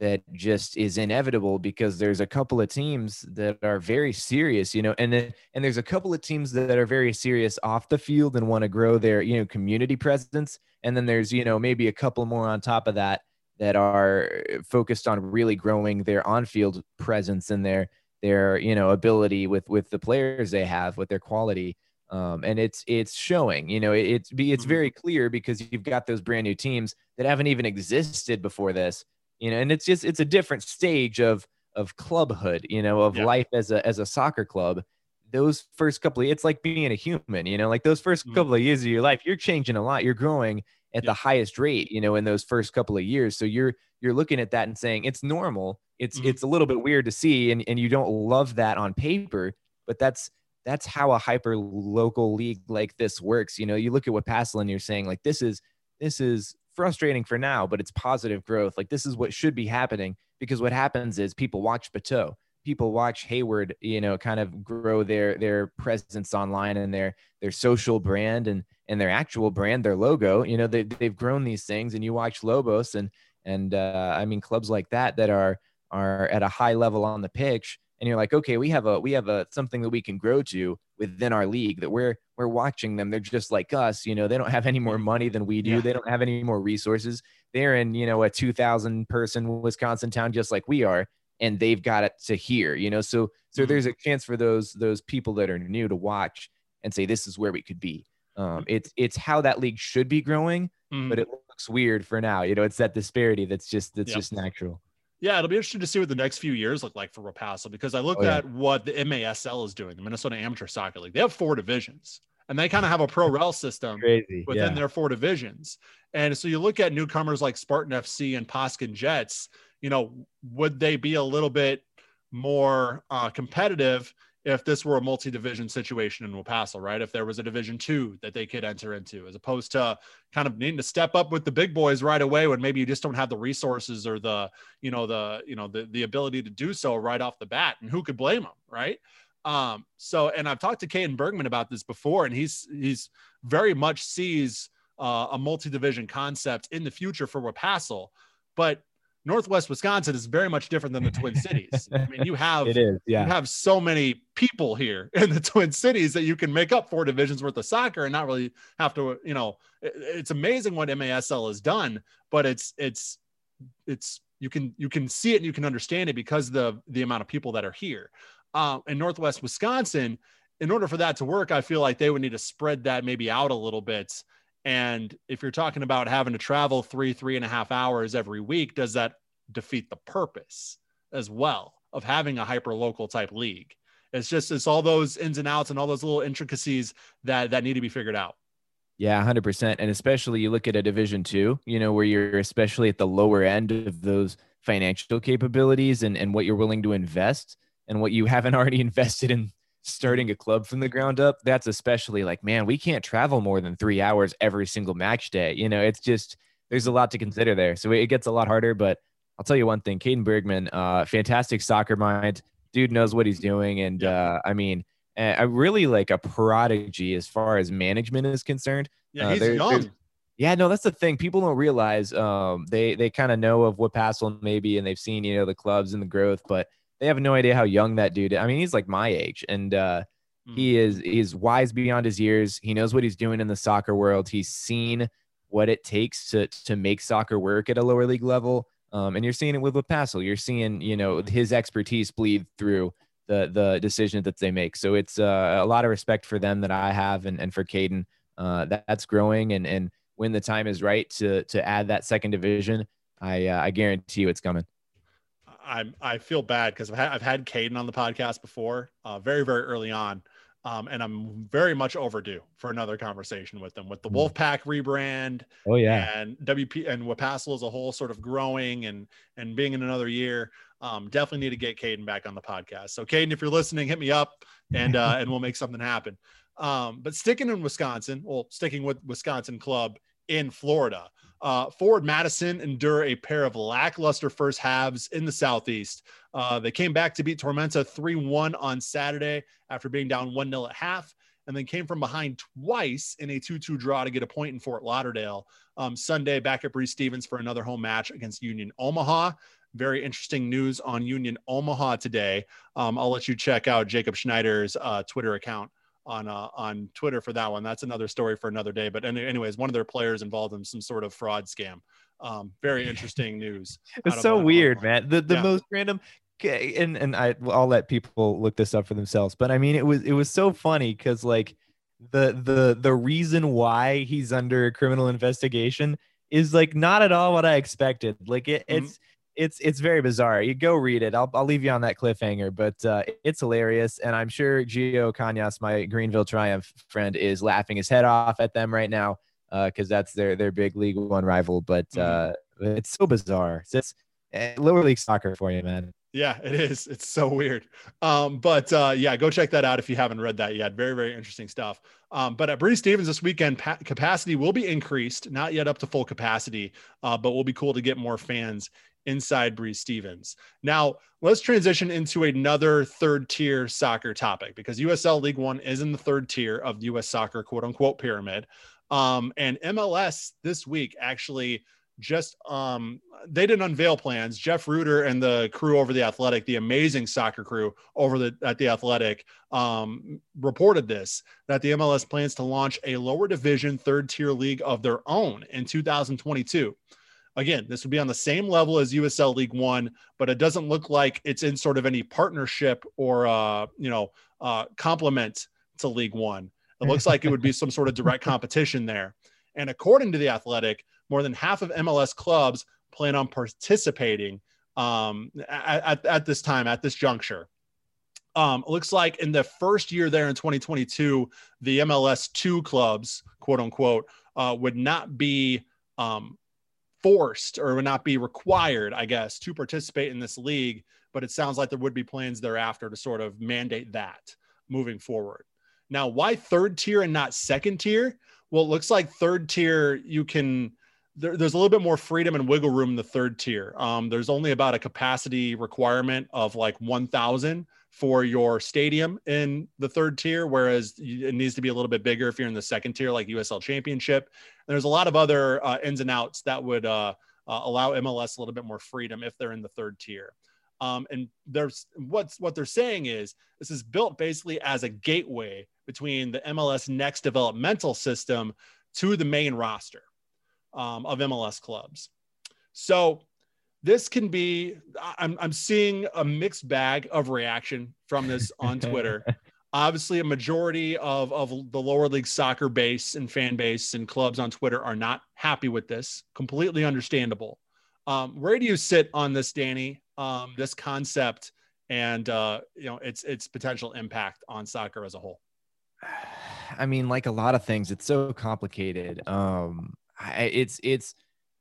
that just is inevitable because there's a couple of teams that are very serious, you know, and then and there's a couple of teams that are very serious off the field and want to grow their, you know, community presence. And then there's, you know, maybe a couple more on top of that that are focused on really growing their on-field presence and their their, you know, ability with with the players they have, with their quality. Um, and it's it's showing, you know, it, it's it's mm-hmm. very clear because you've got those brand new teams that haven't even existed before this you know and it's just it's a different stage of of clubhood you know of yeah. life as a as a soccer club those first couple of it's like being a human you know like those 1st mm-hmm. couple of years of your life you're changing a lot you're growing at yeah. the highest rate you know in those first couple of years so you're you're looking at that and saying it's normal it's mm-hmm. it's a little bit weird to see and, and you don't love that on paper but that's that's how a hyper local league like this works you know you look at Wapassel and you're saying like this is this is frustrating for now, but it's positive growth. Like this is what should be happening because what happens is people watch Bateau, people watch Hayward, you know, kind of grow their their presence online and their their social brand and and their actual brand, their logo. You know, they they've grown these things, and you watch Lobos and and uh, I mean clubs like that that are are at a high level on the pitch and you're like okay we have a we have a something that we can grow to within our league that we're we're watching them they're just like us you know they don't have any more money than we do yeah. they don't have any more resources they're in you know a 2000 person wisconsin town just like we are and they've got it to here you know so so mm-hmm. there's a chance for those those people that are new to watch and say this is where we could be um, mm-hmm. it's it's how that league should be growing mm-hmm. but it looks weird for now you know it's that disparity that's just that's yep. just natural yeah, it'll be interesting to see what the next few years look like for Wapassel because I looked oh, yeah. at what the MASL is doing, the Minnesota Amateur Soccer League. They have four divisions and they kind of have a pro rel system Crazy. within yeah. their four divisions. And so you look at newcomers like Spartan FC and Poskin Jets, you know, would they be a little bit more uh, competitive if this were a multi-division situation in Wapassel, right? If there was a division two that they could enter into, as opposed to kind of needing to step up with the big boys right away when maybe you just don't have the resources or the, you know, the, you know, the, the ability to do so right off the bat. And who could blame them, right? Um, so, and I've talked to Caden Bergman about this before, and he's he's very much sees uh, a multi-division concept in the future for Wapassel, but Northwest Wisconsin is very much different than the Twin Cities. I mean, you have it is, yeah. you have so many people here (laughs) in the Twin Cities that you can make up four divisions worth of soccer and not really have to, you know, it, it's amazing what MASL has done, but it's it's it's you can you can see it and you can understand it because the the amount of people that are here. Uh, in Northwest Wisconsin, in order for that to work, I feel like they would need to spread that maybe out a little bit and if you're talking about having to travel three, three and a half hours every week, does that defeat the purpose as well of having a hyper local type league? It's just it's all those ins and outs and all those little intricacies that that need to be figured out. Yeah, hundred percent. And especially you look at a division two, you know, where you're especially at the lower end of those financial capabilities and, and what you're willing to invest and what you haven't (laughs) already invested in starting a club from the ground up, that's especially like, man, we can't travel more than three hours every single match day. You know, it's just there's a lot to consider there. So it gets a lot harder. But I'll tell you one thing, Caden Bergman, uh, fantastic soccer mind. Dude knows what he's doing. And uh, I mean, I really like a prodigy as far as management is concerned. Yeah, uh, he's there, young. Yeah, no, that's the thing. People don't realize um, they they kind of know of Wapassel maybe, and they've seen you know the clubs and the growth, but they have no idea how young that dude. Is. I mean, he's like my age, and uh, mm. he is he's wise beyond his years. He knows what he's doing in the soccer world. He's seen what it takes to to make soccer work at a lower league level. Um, and you're seeing it with Wapassel. You're seeing, you know, his expertise bleed through the the decision that they make. So it's uh, a lot of respect for them that I have, and and for Caden. Uh, that, that's growing, and and when the time is right to to add that second division, I uh, I guarantee you it's coming. I I feel bad because I've had, I've had Caden on the podcast before, uh, very very early on, um, and I'm very much overdue for another conversation with them with the hmm. Wolfpack rebrand. Oh yeah, and WP and WPASL as a whole sort of growing and and being in another year. Um, definitely need to get Caden back on the podcast. So Caden, if you're listening, hit me up and uh, (laughs) and we'll make something happen. Um, but sticking in Wisconsin, well, sticking with Wisconsin club in Florida. Uh, Forward Madison endure a pair of lackluster first halves in the Southeast. Uh, they came back to beat Tormenta 3 1 on Saturday after being down 1 0 at half, and then came from behind twice in a 2 2 draw to get a point in Fort Lauderdale. Um, Sunday, back at Breese Stevens for another home match against Union Omaha. Very interesting news on Union Omaha today. Um, I'll let you check out Jacob Schneider's uh, Twitter account on uh, on Twitter for that one. That's another story for another day. But anyways, one of their players involved in some sort of fraud scam. Um, very (laughs) interesting news. it's so weird, man. The the yeah. most random. And and I I'll let people look this up for themselves. But I mean, it was it was so funny because like the the the reason why he's under criminal investigation is like not at all what I expected. Like it, mm-hmm. It's it's very bizarre. You go read it. I'll I'll leave you on that cliffhanger, but uh, it's hilarious, and I'm sure Gio Cañas, my Greenville Triumph friend, is laughing his head off at them right now because uh, that's their their big League One rival. But mm-hmm. uh, it's so bizarre. It's, it's eh, lower league soccer for you, man. Yeah, it is. It's so weird. Um, but uh, yeah, go check that out if you haven't read that yet. Very, very interesting stuff. Um, but at Breese Stevens this weekend, pa- capacity will be increased, not yet up to full capacity, uh, but will be cool to get more fans inside Breese Stevens. Now, let's transition into another third tier soccer topic because USL League One is in the third tier of the US soccer quote unquote pyramid. Um, and MLS this week actually just um, they didn't unveil plans. Jeff Rueter and the crew over the Athletic, the amazing soccer crew over the at the Athletic, um, reported this that the MLS plans to launch a lower division third tier league of their own in 2022. Again, this would be on the same level as USL League One, but it doesn't look like it's in sort of any partnership or uh, you know uh, complement to League One. It looks like it would be some sort of direct (laughs) competition there. And according to the Athletic, more than half of MLS clubs plan on participating um, at, at, this time, at this juncture. Um, it looks like in the first year there in 2022, the MLS two clubs, quote unquote, uh, would not be um, forced or would not be required, I guess, to participate in this league. But it sounds like there would be plans thereafter to sort of mandate that moving forward. Now, why third tier and not second tier? Well, it looks like third tier, you can, there, there's a little bit more freedom and wiggle room in the third tier. Um, there's only about a capacity requirement of like 1,000 for your stadium in the third tier, whereas it needs to be a little bit bigger if you're in the second tier, like USL Championship. And there's a lot of other uh, ins and outs that would uh, uh, allow MLS a little bit more freedom if they're in the third tier. Um, and there's what's what they're saying is this is built basically as a gateway between the MLS Next developmental system to the main roster um, of MLS clubs. So this can be I'm, I'm seeing a mixed bag of reaction from this on (laughs) twitter. Obviously a majority of, of the lower league soccer base and fan base and clubs on twitter are not happy with this. Completely understandable. Um, where do you sit on this danny? Um, this concept and uh, you know its its potential impact on soccer as a whole? (sighs) I mean like a lot of things it's so complicated. Um, it's it's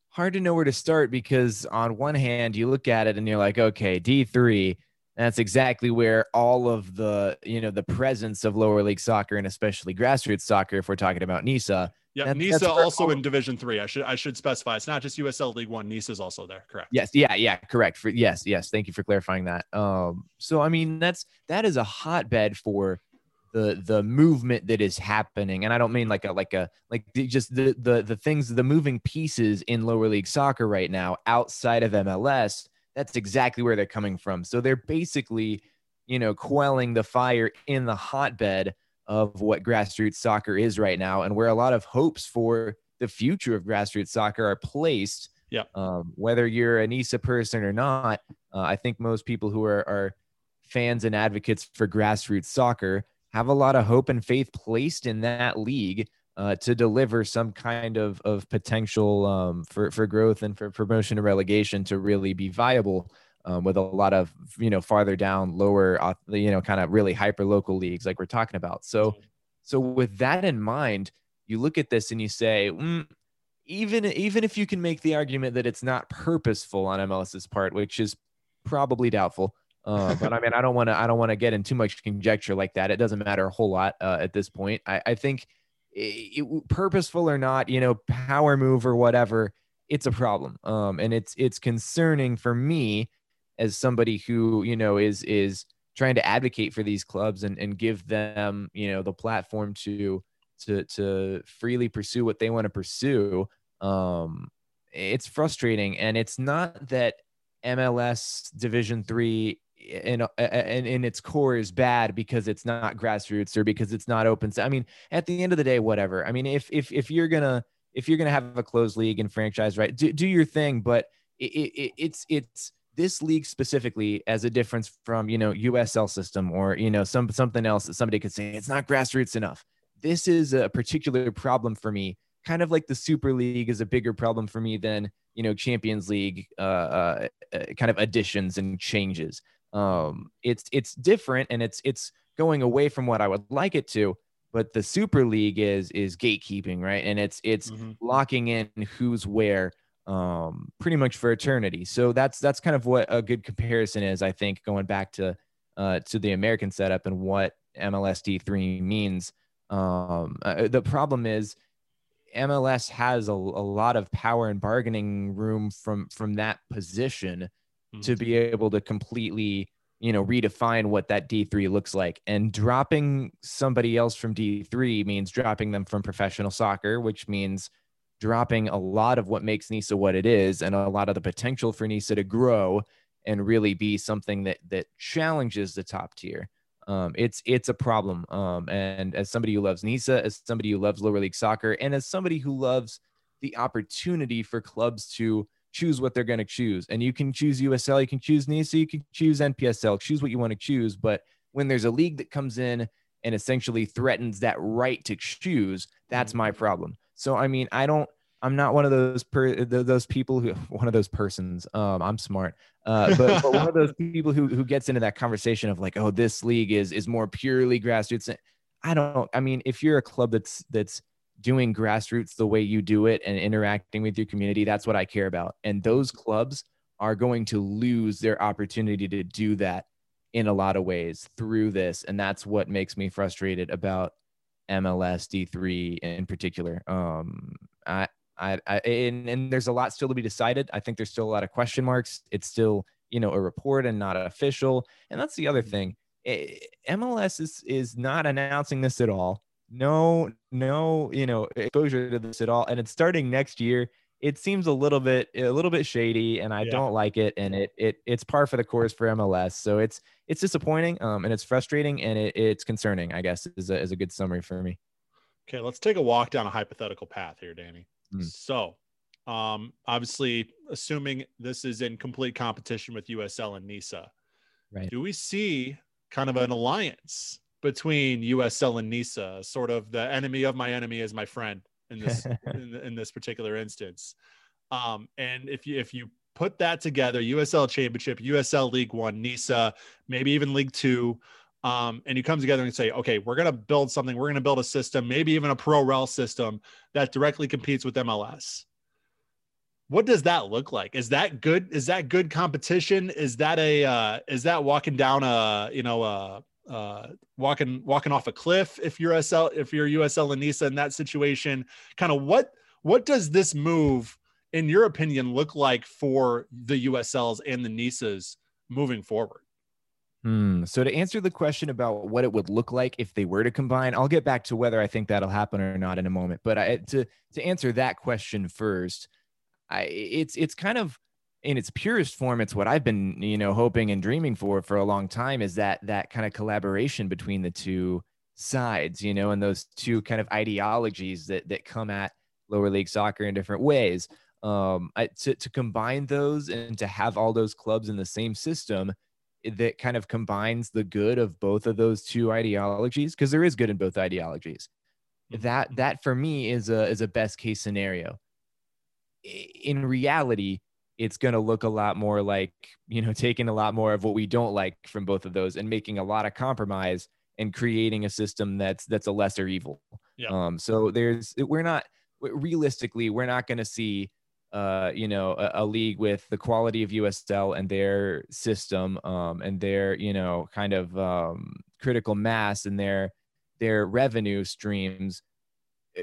hard to know where to start because on one hand you look at it and you're like okay d3 that's exactly where all of the you know the presence of lower league soccer and especially grassroots soccer if we're talking about nisa yeah that, nisa also all... in division three. I should i should specify it's not just usl league one nisa is also there correct? Yes yeah yeah correct. For yes yes thank you for clarifying that. Um so i mean that's that is a hotbed for the the movement that is happening. And i don't mean like a like a like the, just the the the things the moving pieces in lower league soccer right now outside of mls that's exactly where they're coming from. So they're basically you know quelling the fire in the hotbed of what grassroots soccer is right now and where a lot of hopes for the future of grassroots soccer are placed. Yeah. Um, whether you're a NISA person or not uh, i think most people who are, are fans and advocates for grassroots soccer have a lot of hope and faith placed in that league uh, to deliver some kind of of potential um, for for growth and for promotion and relegation to really be viable. Um, with a lot of you know farther down, lower, uh, you know, kind of really hyper local leagues like we're talking about. So, so with that in mind, you look at this and you say, mm, even even if you can make the argument that it's not purposeful on MLS's part, which is probably doubtful. Uh, but I mean, I don't want to I don't want to get in too much conjecture like that. It doesn't matter a whole lot uh, at this point. I, I think it, it, purposeful or not, you know, power move or whatever, it's a problem. Um, and it's it's concerning for me as somebody who you know is is trying to advocate for these clubs and, and give them you know the platform to to to freely pursue what they want to pursue um it's frustrating and it's not that MLS Division 3 in, in in its core is bad because it's not grassroots or because it's not open. So, I mean, at the end of the day, whatever. I mean, if if if you're gonna if you're gonna have a closed league and franchise, right, do, do your thing. But it, it, it's it's this league specifically as a difference from you know USL system or you know some something else that somebody could say it's not grassroots enough. This is a particular problem for me. Kind of like the Super League is a bigger problem for me than you know Champions League uh, uh, uh kind of additions and changes. Um, it's it's different and it's it's going away from what I would like it to. But the Super League is is gatekeeping, right? And it's it's mm-hmm. locking in who's where um pretty much for eternity so that's that's kind of what a good comparison is i think going back to uh to the american setup and what mls d3 means um uh, the problem is MLS has a, a lot of power and bargaining room from from that position mm-hmm. to be able to completely you know redefine what that D3 looks like and dropping somebody else from D3 means dropping them from professional soccer which means dropping a lot of what makes NISA what it is and a lot of the potential for NISA to grow and really be something that that challenges the top tier um, it's it's a problem. Um, and as somebody who loves NISA, as somebody who loves lower league soccer, and as somebody who loves the opportunity for clubs to choose what they're going to choose, and you can choose USL, you can choose NISA, you can choose NPSL, choose what you want to choose. But when there's a league that comes in and essentially threatens that right to choose, that's my problem. So I mean, I don't. I'm not one of those per, those people who (laughs) one of those persons. Um, I'm smart, uh, but, but one of (laughs) those people who who gets into that conversation of like, oh, this league is is more purely grassroots. I don't. I mean, if you're a club that's that's doing grassroots the way you do it and interacting with your community, that's what I care about. And those clubs are going to lose their opportunity to do that in a lot of ways through this, and that's what makes me frustrated about MLS D3 in particular. Um, I I, I and, and there's a lot still to be decided. I think there's still a lot of question marks. It's still, you know, a report and not official. And that's the other thing. MLS is is not announcing this at all. No, no, you know, exposure to this at all. And it's starting next year. It seems a little bit a little bit shady, and I yeah. don't like it. And it it it's par for the course for MLS. So it's it's disappointing, um, and it's frustrating, and it, it's concerning. I guess is a, is a good summary for me. Okay, let's take a walk down a hypothetical path here, Danny. Mm. So, um, obviously, assuming this is in complete competition with USL and NISA, right. do we see kind of an alliance between USL and NISA, sort of the enemy of my enemy is my friend in this (laughs) in, in, this particular instance? Um, and if you if you put that together, USL Championship, USL League One, NISA, maybe even League Two um, and you come together and say, okay, we're going to build something. We're going to build a system, maybe even a pro rel system that directly competes with MLS. What does that look like? Is that good? Is that good competition? Is that a uh, is that walking down a you know a uh, walking walking off a cliff if you're SL if you're USL and NISA in that situation? Kind of what what does this move, in your opinion, look like for the USLs and the NISAs moving forward? Hmm. So to answer the question about what it would look like if they were to combine, I'll get back to whether I think that'll happen or not in a moment. But I, to to answer that question first, I it's it's kind of in its purest form, it's what I've been you know hoping and dreaming for for a long time is that that kind of collaboration between the two sides, you know, and those two kind of ideologies that that come at lower league soccer in different ways. Um, I, to to combine those and to have all those clubs in the same system that kind of combines the good of both of those two ideologies because there is good in both ideologies Mm-hmm. That that for me is a is a best case scenario. In reality, it's going to look a lot more like you know (laughs) taking a lot more of what we don't like from both of those and making a lot of compromise and creating a system that's that's a lesser evil. Yeah. Um, so there's we're not realistically we're not going to see uh, you know a, a, league with the quality of USL and their system um, and their you know kind of um, critical mass and their their revenue streams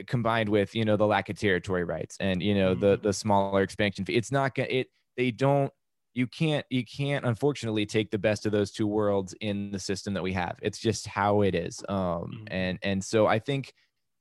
combined with you know the lack of territory rights and you know the mm-hmm. the smaller expansion fee. It's not gonna it they don't you can't you can't unfortunately take the best of those two worlds in the system that we have it's just how it is um mm-hmm. and and so i think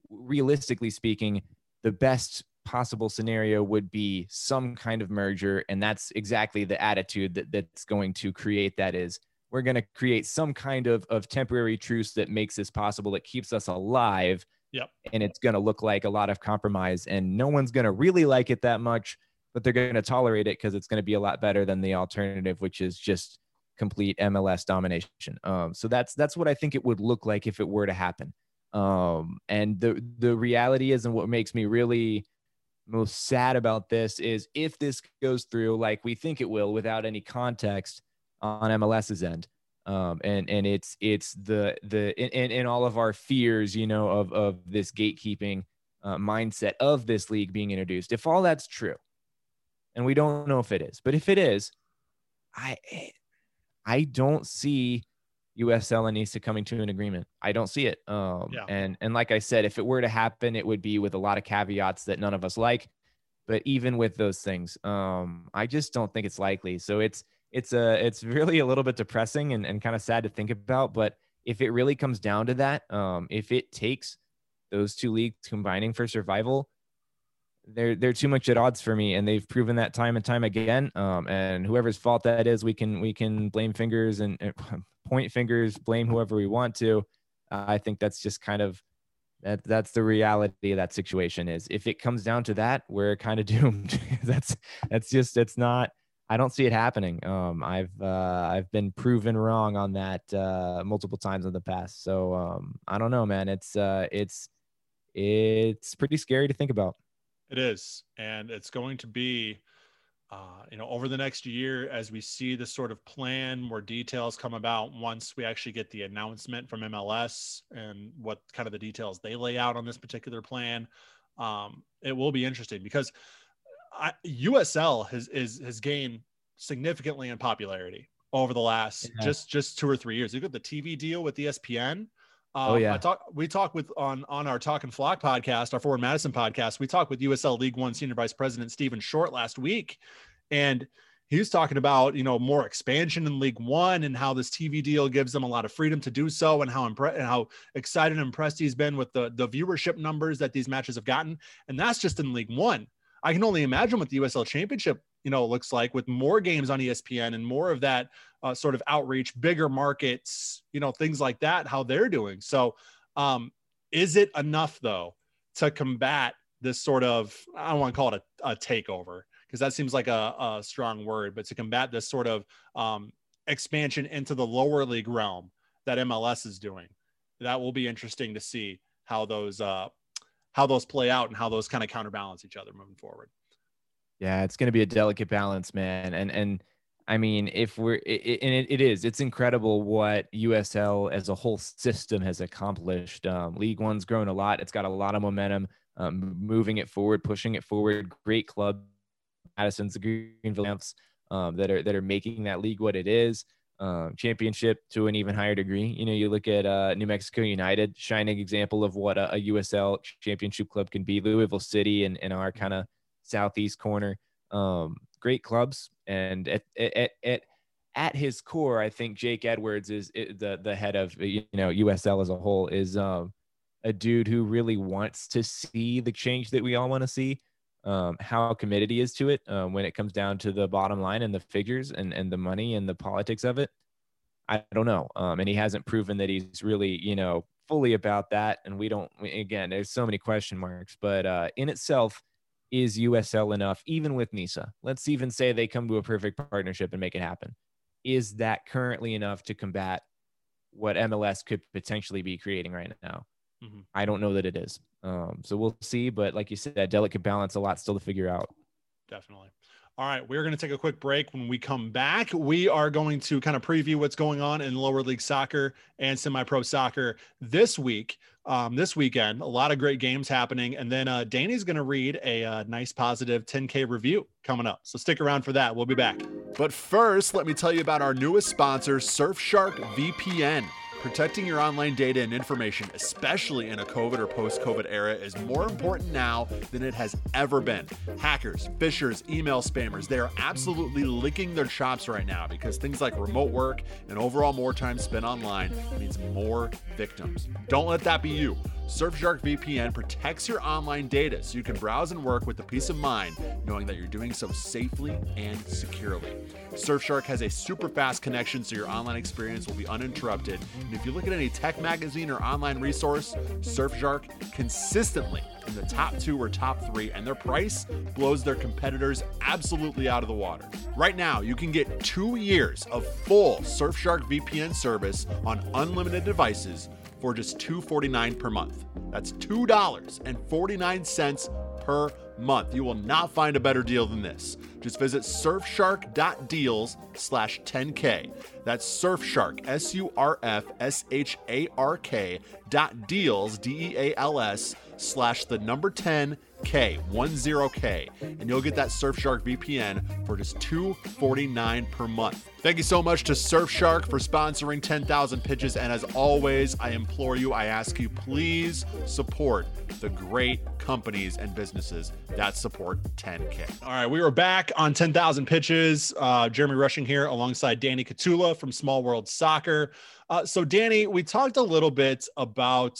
realistically speaking the best possible scenario would be some kind of merger and that's exactly the attitude that that's going to create that is we're going to create some kind of of temporary truce that makes this possible that keeps us alive yep and it's going to look like a lot of compromise and no one's going to really like it that much but they're going to tolerate it because it's going to be a lot better than the alternative, which is just complete MLS domination. Um, so that's that's what I think it would look like if it were to happen. Um, and the the reality is, and what makes me really most sad about this is if this goes through like we think it will, without any context on MLS's end. Um, and and it's it's the the in, in all of our fears, you know, of of this gatekeeping uh, mindset of this league being introduced. If all that's true, and we don't know if it is. But if it is, I I don't see USL and NISA coming to an agreement. I don't see it. Um, yeah. and and like I said, if it were to happen, it would be with a lot of caveats that none of us like. But even with those things, um, I just don't think it's likely. So it's it's a it's really a little bit depressing and, and kind of sad to think about. But if it really comes down to that, um, if it takes those two leagues combining for survival, they're they're too much at odds for me, and they've proven that time and time again. Um, and whoever's fault that is, we can we can blame fingers and, (laughs) point fingers, blame whoever we want to. Uh, I think that's just kind of that that's the reality of that situation. Is if it comes down to that, we're kind of (laughs) doomed. that's that's just it's not. I don't see it happening. Um, I've uh, I've been proven wrong on that uh, multiple times in the past. So um, I don't know, man. It's uh, it's it's pretty scary to think about. It is, and it's going to be, uh, you know, over the next year as we see the sort of plan, more details come about once we actually get the announcement from MLS and what kind of the details they lay out on this particular plan. Um, it will be interesting because I, USL has is has gained significantly in popularity over the last yeah. just just two or three years. You got the TV deal with ESPN oh um, yeah. I talk. We talk with on on our Talk and Flock podcast, our Forward Madison podcast. We talked with USL League One Senior Vice President Stephen Short last week, and he was talking about you know more expansion in League One and how this TV deal gives them a lot of freedom to do so, and how impre- and how excited and impressed he's been with the the viewership numbers that these matches have gotten, and that's just in League One. I can only imagine what the USL Championship you know looks like with more games on ESPN and more of that uh, sort of outreach, bigger markets, you know, things like that, how they're doing. So, um, is it enough though to combat this sort of I don't want to call it a, a takeover because that seems like a, a, strong word, but to combat this sort of um, expansion into the lower league realm that MLS is doing, that will be interesting to see how those uh, how those play out and how those kind of counterbalance each other moving forward. Yeah, it's going to be a delicate balance, man. And and I mean, if we're it, and it, it is, it's incredible what USL as a whole system has accomplished. Um, League One's grown a lot. It's got a lot of momentum, um, moving it forward, pushing it forward. Great club, Madison's, the Greenville Amps, um, that are that are making that league what it is. Um, championship to an even higher degree. You know, you look at uh, New Mexico United, shining example of what a, a USL championship club can be. Louisville City and in, our kind of southeast corner. Um, great clubs, and at, at at at his core, I think Jake Edwards is the the head of you know USL as a whole is um, a dude who really wants to see the change that we all want to see. Um, how committed he is to it um, when it comes down to the bottom line and the figures and, and the money and the politics of it. I don't know. Um, and he hasn't proven that he's really, you know, fully about that. And we don't, again, there's so many question marks, but uh, in itself, is USL enough, even with NISA? Let's even say they come to a perfect partnership and make it happen. Is that currently enough to combat what MLS could potentially be creating right now? Mm-hmm. I don't know that it is. Um, so we'll see. But like you said, delicate balance, a lot still to figure out. Definitely. All right, we're going to take a quick break. When we come back, we are going to kind of preview what's going on in lower league soccer and semi pro soccer this week, um, this weekend. A lot of great games happening. And then uh, Danny's going to read a uh, nice positive 10K review coming up. So stick around for that. We'll be back. But first, let me tell you about our newest sponsor, Surfshark VPN. Protecting your online data and information, especially in a COVID or post COVID era, is more important now than it has ever been. Hackers, phishers, email spammers, they are absolutely licking their chops right now because things like remote work and overall more time spent online means more victims. Don't let that be you. Surfshark VPN protects your online data so you can browse and work with the peace of mind knowing that you're doing so safely and securely. Surfshark has a super fast connection so your online experience will be uninterrupted. And if you look at any tech magazine or online resource, Surfshark consistently in the top two or top three, and their price blows their competitors absolutely out of the water. Right now, you can get two years of full Surfshark VPN service on unlimited devices for just $2.49 per month. That's $2.49 per month. You will not find a better deal than this. Just visit surfshark.deals slash 10K. That's surfshark, S U R F S H A R K dot deals, D E A L S slash the number 10 K, 10K, and you'll get that Surfshark VPN for just 249 per month. Thank you so much to Surfshark for sponsoring 10,000 pitches. And as always, I implore you, I ask you, please support the great companies and businesses that support 10K. All right, we are back on 10,000 pitches. Uh, Jeremy Rushing here alongside Danny Katula from Small World Soccer. Uh, so, Danny, we talked a little bit about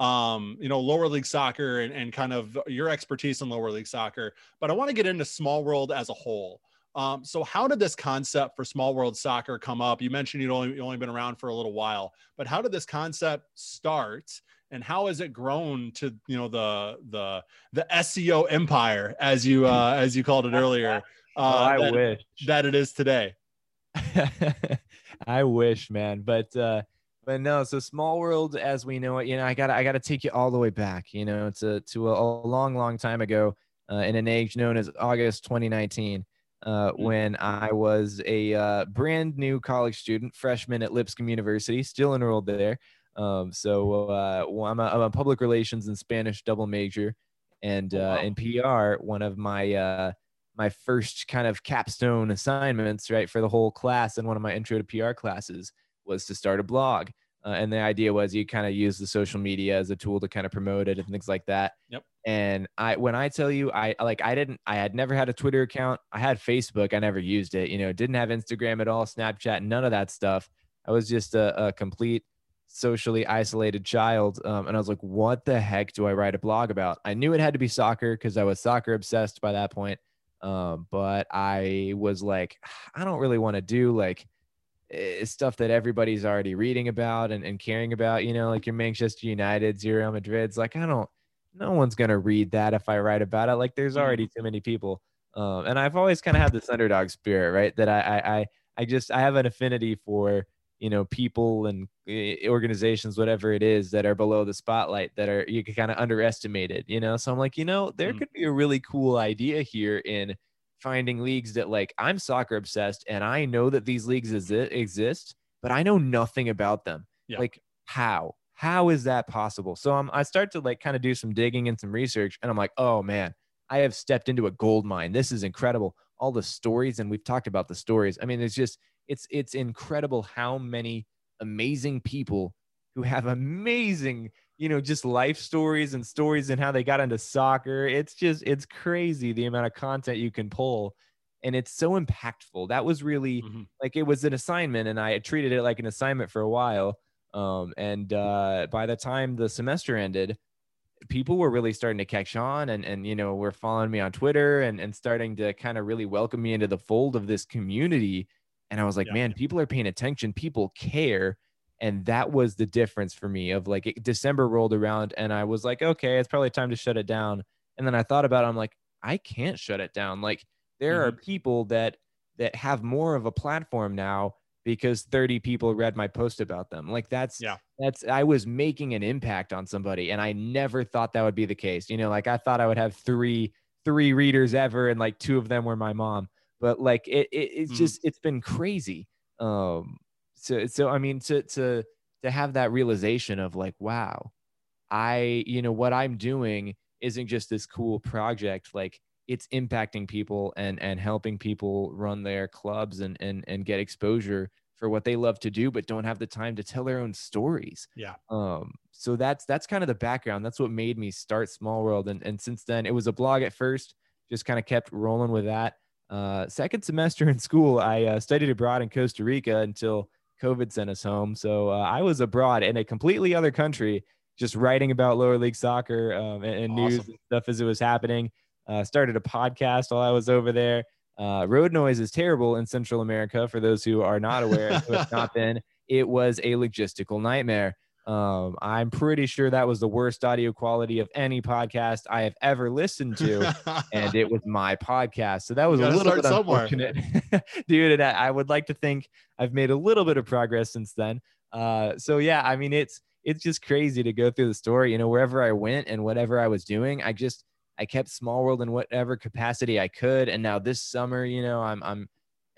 um, you know, lower league soccer and, and kind of your expertise in lower league soccer. But I want to get into small world as a whole. Um, so how did this concept for small world soccer come up? You mentioned you'd only, you only been around for a little while, but how did this concept start and how has it grown to, you know, the, the, the SEO empire as you, uh, (laughs) as you called it earlier, uh, (laughs) oh, I that, wish that it is today. (laughs) I wish, man. But, uh, but no so small world as we know it you know i gotta i gotta take you all the way back you know to to a, long long time ago uh, in an age known as august 2019 uh, mm-hmm. when i was a uh, brand new college student freshman at lipscomb university still enrolled there um, so uh, well, I'm, a, I'm a public relations and spanish double major and oh, uh, wow. in pr one of my uh, my first kind of capstone assignments right for the whole class and one of my intro to pr classes was to start a blog. Uh, and the idea was you kind of use the social media as a tool to kind of promote it and things like that. Yep. And I, when I tell you, I like, I didn't, I had never had a Twitter account. I had Facebook. I never used it. You know, didn't have Instagram at all, Snapchat, none of that stuff. I was just a, a complete socially isolated child. Um, and I was like, what the heck do I write a blog about? I knew it had to be soccer because I was soccer obsessed by that point. Um, but I was like, I don't really want to do like is stuff that everybody's already reading about and, and caring about, you know, like your Manchester United, Real Madrid's like, I don't, no one's going to read that if I write about it. Like there's already mm-hmm. too many people. Um, and I've always kind of had this underdog spirit, right. That I, I, I, I just, I have an affinity for, you know, people and eh, organizations, whatever it is that are below the spotlight that are, you can kind of underestimate it, you know? So I'm like, you know, there mm could be a really cool idea here in, finding leagues that like I'm soccer obsessed and I know that these leagues exist, but I know nothing about them. Yeah. Like how? How is that possible? So I'm, I start to like kind of do some digging and some research, and I'm like, oh man, I have stepped into a gold mine. This is incredible. All the stories, and we've talked about the stories. I mean, it's just it's it's incredible how many amazing people who have amazing you know, just life stories and stories and how they got into soccer. It's just, it's crazy the amount of content you can pull. And it's so impactful. That was really mm-hmm. like it was an assignment, and I treated it like an assignment for a while. Um, and uh, by the time the semester ended, people were really starting to catch on and and you know were following me on twitter and and starting to kind of really welcome me into the fold of this community and i was like yeah. man people are paying attention people care and that was the difference for me of like it, december rolled around and i was like okay it's probably time to shut it down and then i thought about it i'm like i can't shut it down like there mm-hmm. are people that that have more of a platform now because 30 people read my post about them. Like that's yeah. That's I was making an impact on somebody and I never thought that would be the case. You know, like I thought I would have 3 3 readers ever and like two of them were my mom. But like it, it it's mm. just it's been crazy. Um so so I mean to to to have that realization of like wow, I you know what I'm doing isn't just this cool project. Like it's impacting people and and helping people run their clubs and and and get exposure for what they love to do but don't have the time to tell their own stories. Yeah. Um so that's that's kind of the background. That's what made me start small world. And and since then it was a blog at first just kind of kept rolling with that. Uh second semester in school i uh, studied abroad in costa rica until covid sent us home so uh, i was abroad in a completely other country just writing about lower league soccer um, and, and awesome. news and stuff as it was happening uh, started a podcast while I was over there. Uh, road noise is terrible in Central America. For those who are not aware, who have not been, it was a logistical nightmare. Um, I'm pretty sure that was the worst audio quality of any podcast I have ever listened to, and it was my podcast. So that was a little bit unfortunate, (laughs) dude. And I, I, would like to think I've made a little bit of progress since then. Uh, so yeah, I mean, it's it's just crazy to go through the story. You know, wherever I went and whatever I was doing, I just I kept Small World in whatever capacity I could. And now this summer, you know, I'm I'm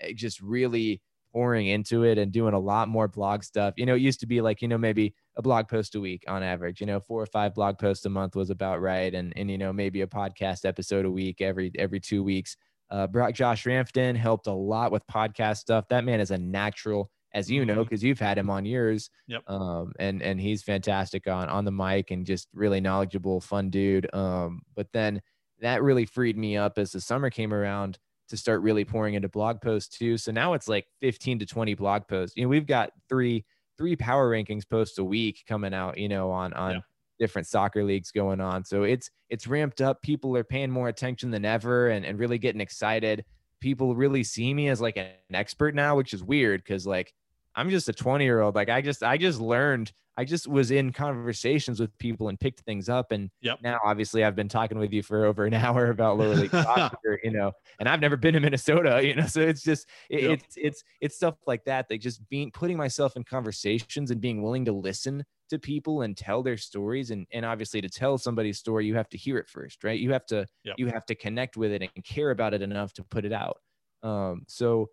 eh, just really pouring into it and doing a lot more blog stuff. You know, it used to be like, you know, maybe a blog post a week on average, you know, four or five blog posts a month was about right. And, and, you know, maybe a podcast episode a week every, every two weeks. Uh, Brock Josh Ramfton helped a lot with podcast stuff. That man is a natural as you know, because mm-hmm. you've had him on yours. Yep. Um, and and he's fantastic on on the mic and just really knowledgeable, fun dude. Um, but then that really freed me up as the summer came around to start really pouring into blog posts too. So now it's like 15 to 20 blog posts. You know, we've got three three power rankings posts a week coming out. You know, on on. Yeah. different soccer leagues going on so it's it's ramped up people are paying more attention than ever and, and really getting excited people really see me as like an expert now which is weird because like I'm just a 20 year old. Like I just, I just learned, I just was in conversations with people and picked things up. And yep. now obviously I've been talking with you for over an (laughs) hour about lower league soccer, (laughs) you know, and I've never been to Minnesota, (laughs) you know, so it's just, it, yep. it's, it's, it's stuff like that. That just being, putting myself in conversations and being willing to listen to people and tell their stories. And, and obviously to tell somebody's story, you have to hear it first, right? You have to, yep. you have to connect with it and care about it enough to put it out. Um, so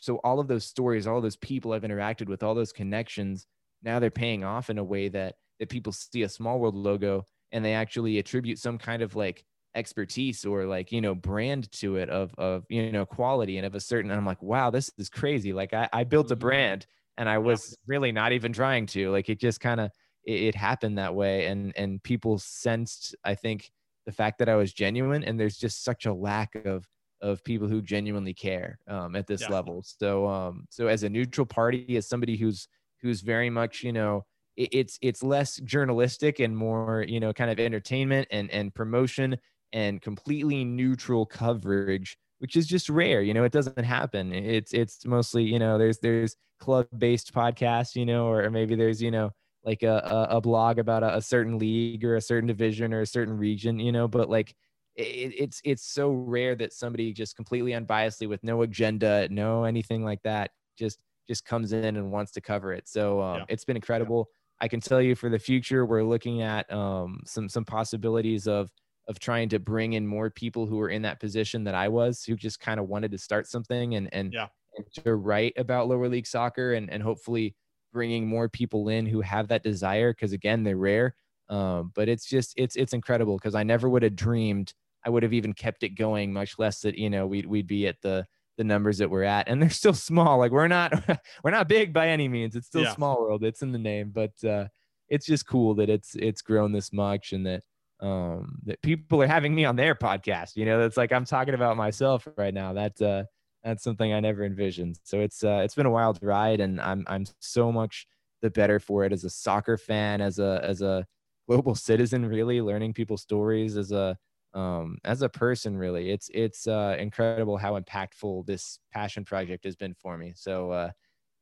so all of those stories all those people i've interacted with all those connections now they're paying off in a way that that people see a small world logo and they actually attribute some kind of like expertise or like you know brand to it of of you know quality and of a certain i'm like wow this is crazy. Like i, I built a mm-hmm. brand and i was really not even trying to like it just kind of it, it happened that way. And and people sensed i think the fact that i was genuine and there's just such a lack of of people who genuinely care um, at this yeah. level. So, um, so as a neutral party, as somebody who's who's very much, you know, it, it's it's less journalistic and more, you know, kind of entertainment and and promotion and completely neutral coverage, which is just rare. You know, it doesn't happen. It's it's mostly, you know, there's there's club based podcasts, you know, or maybe there's you know like a a, blog about a, a certain league or a certain division or a certain region, you know, but like it, it's it's so rare that somebody just completely unbiasedly with no agenda no anything like that just just comes in and wants to cover it so um, yeah. it's been incredible yeah. i can tell you for the future we're looking at um, some some possibilities of of trying to bring in more people who are in that position that i was who just kind of wanted to start something and and, yeah. and to write about lower league soccer and and hopefully bringing more people in who have that desire because again they're rare um, but it's just it's it's incredible because I never would have dreamed I would have even kept it going, much less that you know we'd we'd be at the the numbers that we're at, and they're still small. Like we're not (laughs) we're not big by any means. It's still yeah. small world. It's in the name, but uh, it's just cool that it's it's grown this much and that um that people are having me on their podcast. You know, that's like I'm talking about myself right now. That uh, that's something I never envisioned. So it's uh, it's been a wild ride, and I'm I'm so much the better for it as a soccer fan, as a as a global citizen, really learning people's stories as a um, as a person really. It's it's uh, incredible how impactful this passion project has been for me. So uh,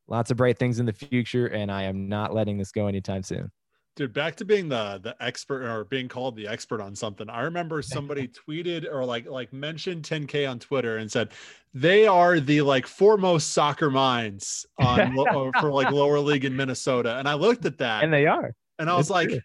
lots of bright things in the future and i am not letting this go anytime soon. Dude back to being the the expert or being called the expert on something. I remember somebody (laughs) tweeted or like like mentioned 10k on twitter and said they are the like foremost soccer minds on (laughs) for like lower league in minnesota. And i looked at that and they are. and i was it's like true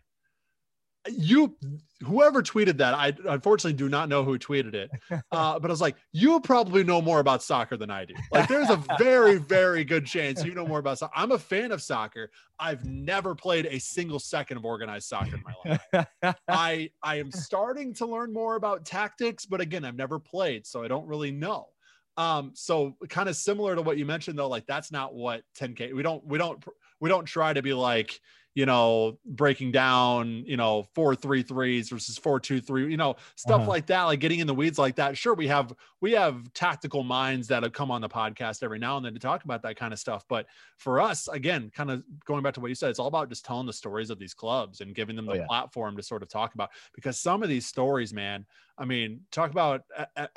you whoever tweeted that i unfortunately do not know who tweeted it. (laughs) Uh, but i was like you probably know more about soccer than i do. Like there's a very (laughs) very good chance you know more about soccer i'm a fan of soccer. I've never played a single second of organized soccer in my life. (laughs) I i am starting to learn more about tactics but again i've never played so i don't really know. Um so kind of similar to what you mentioned though like that's not what 10k we don't we don't we don't try to be like you know, breaking down, you know, four three threes versus four two three, you know, stuff uh-huh. like that, like getting in the weeds like that. Sure, we have we have tactical minds that have come on the podcast every now and then to talk about that kind of stuff. But for us, again, kind of going back to what you said, it's all about just telling the stories of these clubs and giving them oh, the oh, yeah. platform to sort of talk about because some of these stories, man, I mean, talk about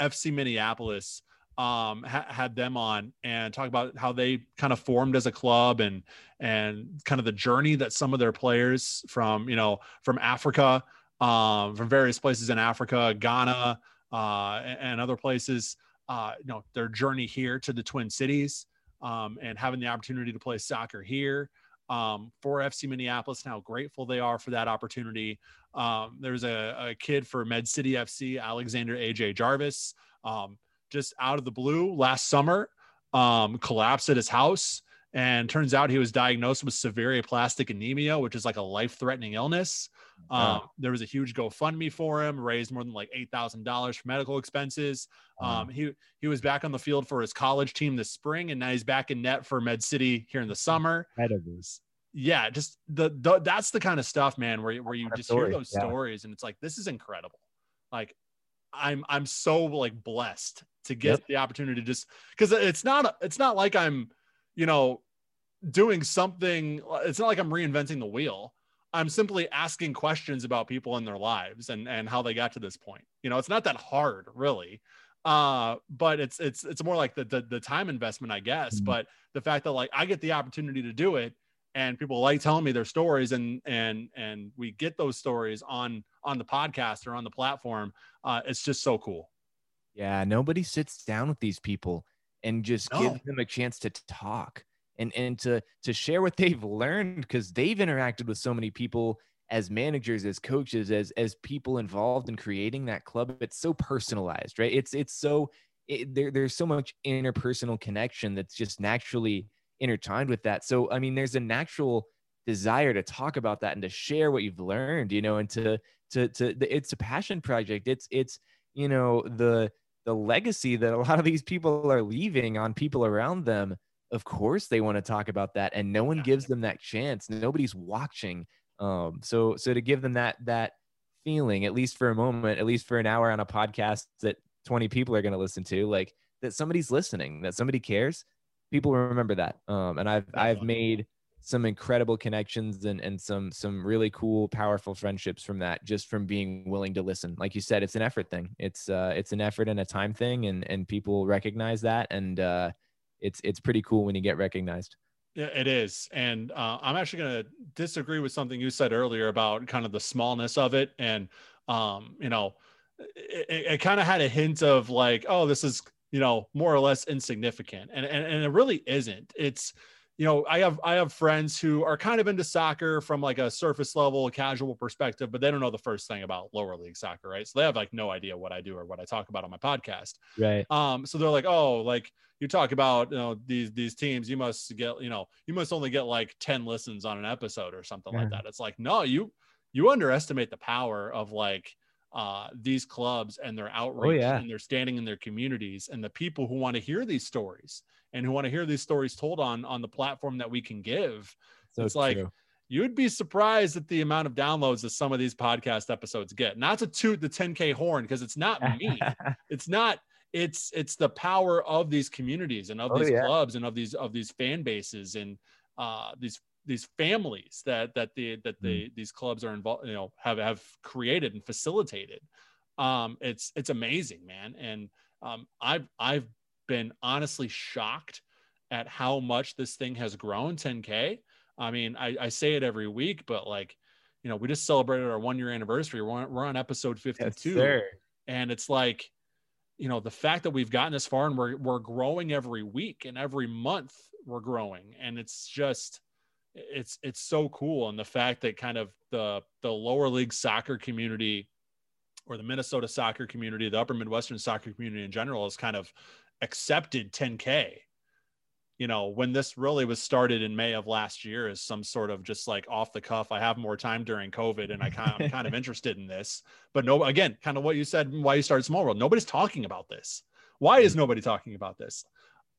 FC Minneapolis um, ha- had them on and talk about how they kind of formed as a club and and kind of the journey that some of their players from you know from Africa, um, from various places in Africa, Ghana, uh, and, other places, uh, you know, their journey here to the Twin Cities um, and having the opportunity to play soccer here. Um, for FC Minneapolis, and how grateful they are for that opportunity. Um, there's a, a, kid for Med City FC, Alexander AJ Jarvis. Um, just out of the blue last summer, um, collapsed at his house. And turns out he was diagnosed with severe aplastic anemia, which is like a life threatening illness. Um, There was a huge GoFundMe for him, raised more than like $8,000 for medical expenses. Um, he, he was back on the field for his college team this spring, and now he's back in net for Med City here in the summer. Yeah, just the, the that's the kind of stuff, man, where, where you just hear those yeah. stories and it's like, this is incredible. Like, I'm I'm so like blessed to get yep. the opportunity to just because it's not it's not like I'm, you know, doing something. It's not like I'm reinventing the wheel. I'm simply asking questions about people in their lives and and how they got to this point. You know, it's not that hard, really. Uh, but it's it's it's more like the the, the time investment, I guess. Mm-hmm. But the fact that like I get the opportunity to do it, and people like telling me their stories, and and and we get those stories on on the podcast or on the platform. Uh, it's just so cool. Yeah, nobody sits down with these people and just no. gives them a chance to talk and and to to share what (laughs) they've learned because they've interacted with so many people as managers as coaches as as people involved in creating that club. It's so personalized right? It's it's so it, there, there's so much interpersonal connection that's just naturally intertwined with that. So i mean there's a natural desire to talk about that and to share what you've learned you know and to to to it's a passion project. It's it's you know the the legacy that a lot of these people are leaving on people around them of course they want to talk about that and no one gives them that chance. Nobody's watching. Um so so to give them that that feeling at least for a moment at least for an hour on a podcast that 20 people are going to listen to like that somebody's listening that somebody cares people remember that. Um and i've i've made some incredible connections and, and some some really cool powerful friendships from that just from being willing to listen like you said it's an effort thing it's uh it's an effort and a time thing and and people recognize that and uh it's it's pretty cool when you get recognized yeah, it is. And uh, I'm actually going to disagree with something you said earlier about kind of the smallness of it. And, um, you know, it, it kind of had a hint of like, oh, this is, you know, more or less insignificant. And, and, and it really isn't. It's, you know, I have I have friends who are kind of into soccer from like a surface level, casual perspective, but they don't know the first thing about lower league soccer, right? So they have like no idea what I do or what I talk about on my podcast. Right. Um, so they're like, oh, like you talk about you know these these teams, you must get, you know, you must only get like 10 listens on an episode or something yeah. like that. It's like, no, you you underestimate the power of like uh, these clubs and their oh, outreach oh, yeah. and their standing in their communities and the people who want to hear these stories and who want to hear these stories told on on the platform that we can give. So it's like you'd be surprised at the amount of downloads that some of these podcast episodes get. Not to toot the 10k horn because it's not me. (laughs) it's not it's it's the power of these communities and of oh, these yeah. clubs and of these of these fan bases and uh, these these families that that the that the mm. these clubs are involved you know have have created and facilitated um it's it's amazing man and um i've i've been honestly shocked at how much this thing has grown 10k i mean i i say it every week but like you know, we just celebrated our one year anniversary. We're on, we're on episode 52. Yes, and it's like, you know, the fact that we've gotten this far and we're, we're growing every week and every month we're growing. And it's just, it's, it's so cool. And the fact that kind of the, the lower league soccer community or the Minnesota soccer community, the upper Midwestern soccer community in general has kind of accepted 10K you know, when this really was started in May of last year as some sort of just like off the cuff. I have more time during COVID and I kind of, I'm kind of (laughs) interested in this. But no, again, kind of what you said, why you started Small World. Nobody's talking about this. Why is mm. nobody talking about this?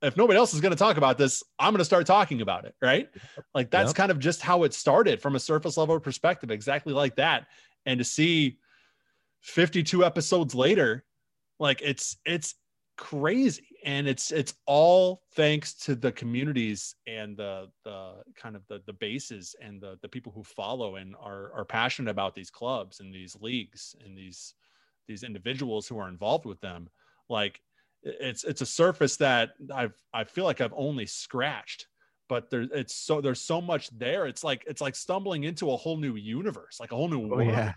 If nobody else is going to talk about this, I'm going to start talking about it. Right. Like that's yep. kind of just how it started from a surface level perspective, exactly like that. And to see 52 episodes later, like it's, it's, crazy and it's it's all thanks to the communities and the the kind of the the bases and the the people who follow and are are passionate about these clubs and these leagues and these these individuals who are involved with them like it's it's a surface that i've i feel like i've only scratched but there's it's so there's so much there. It's like it's like stumbling into a whole new universe, like a whole new world. Oh, yeah.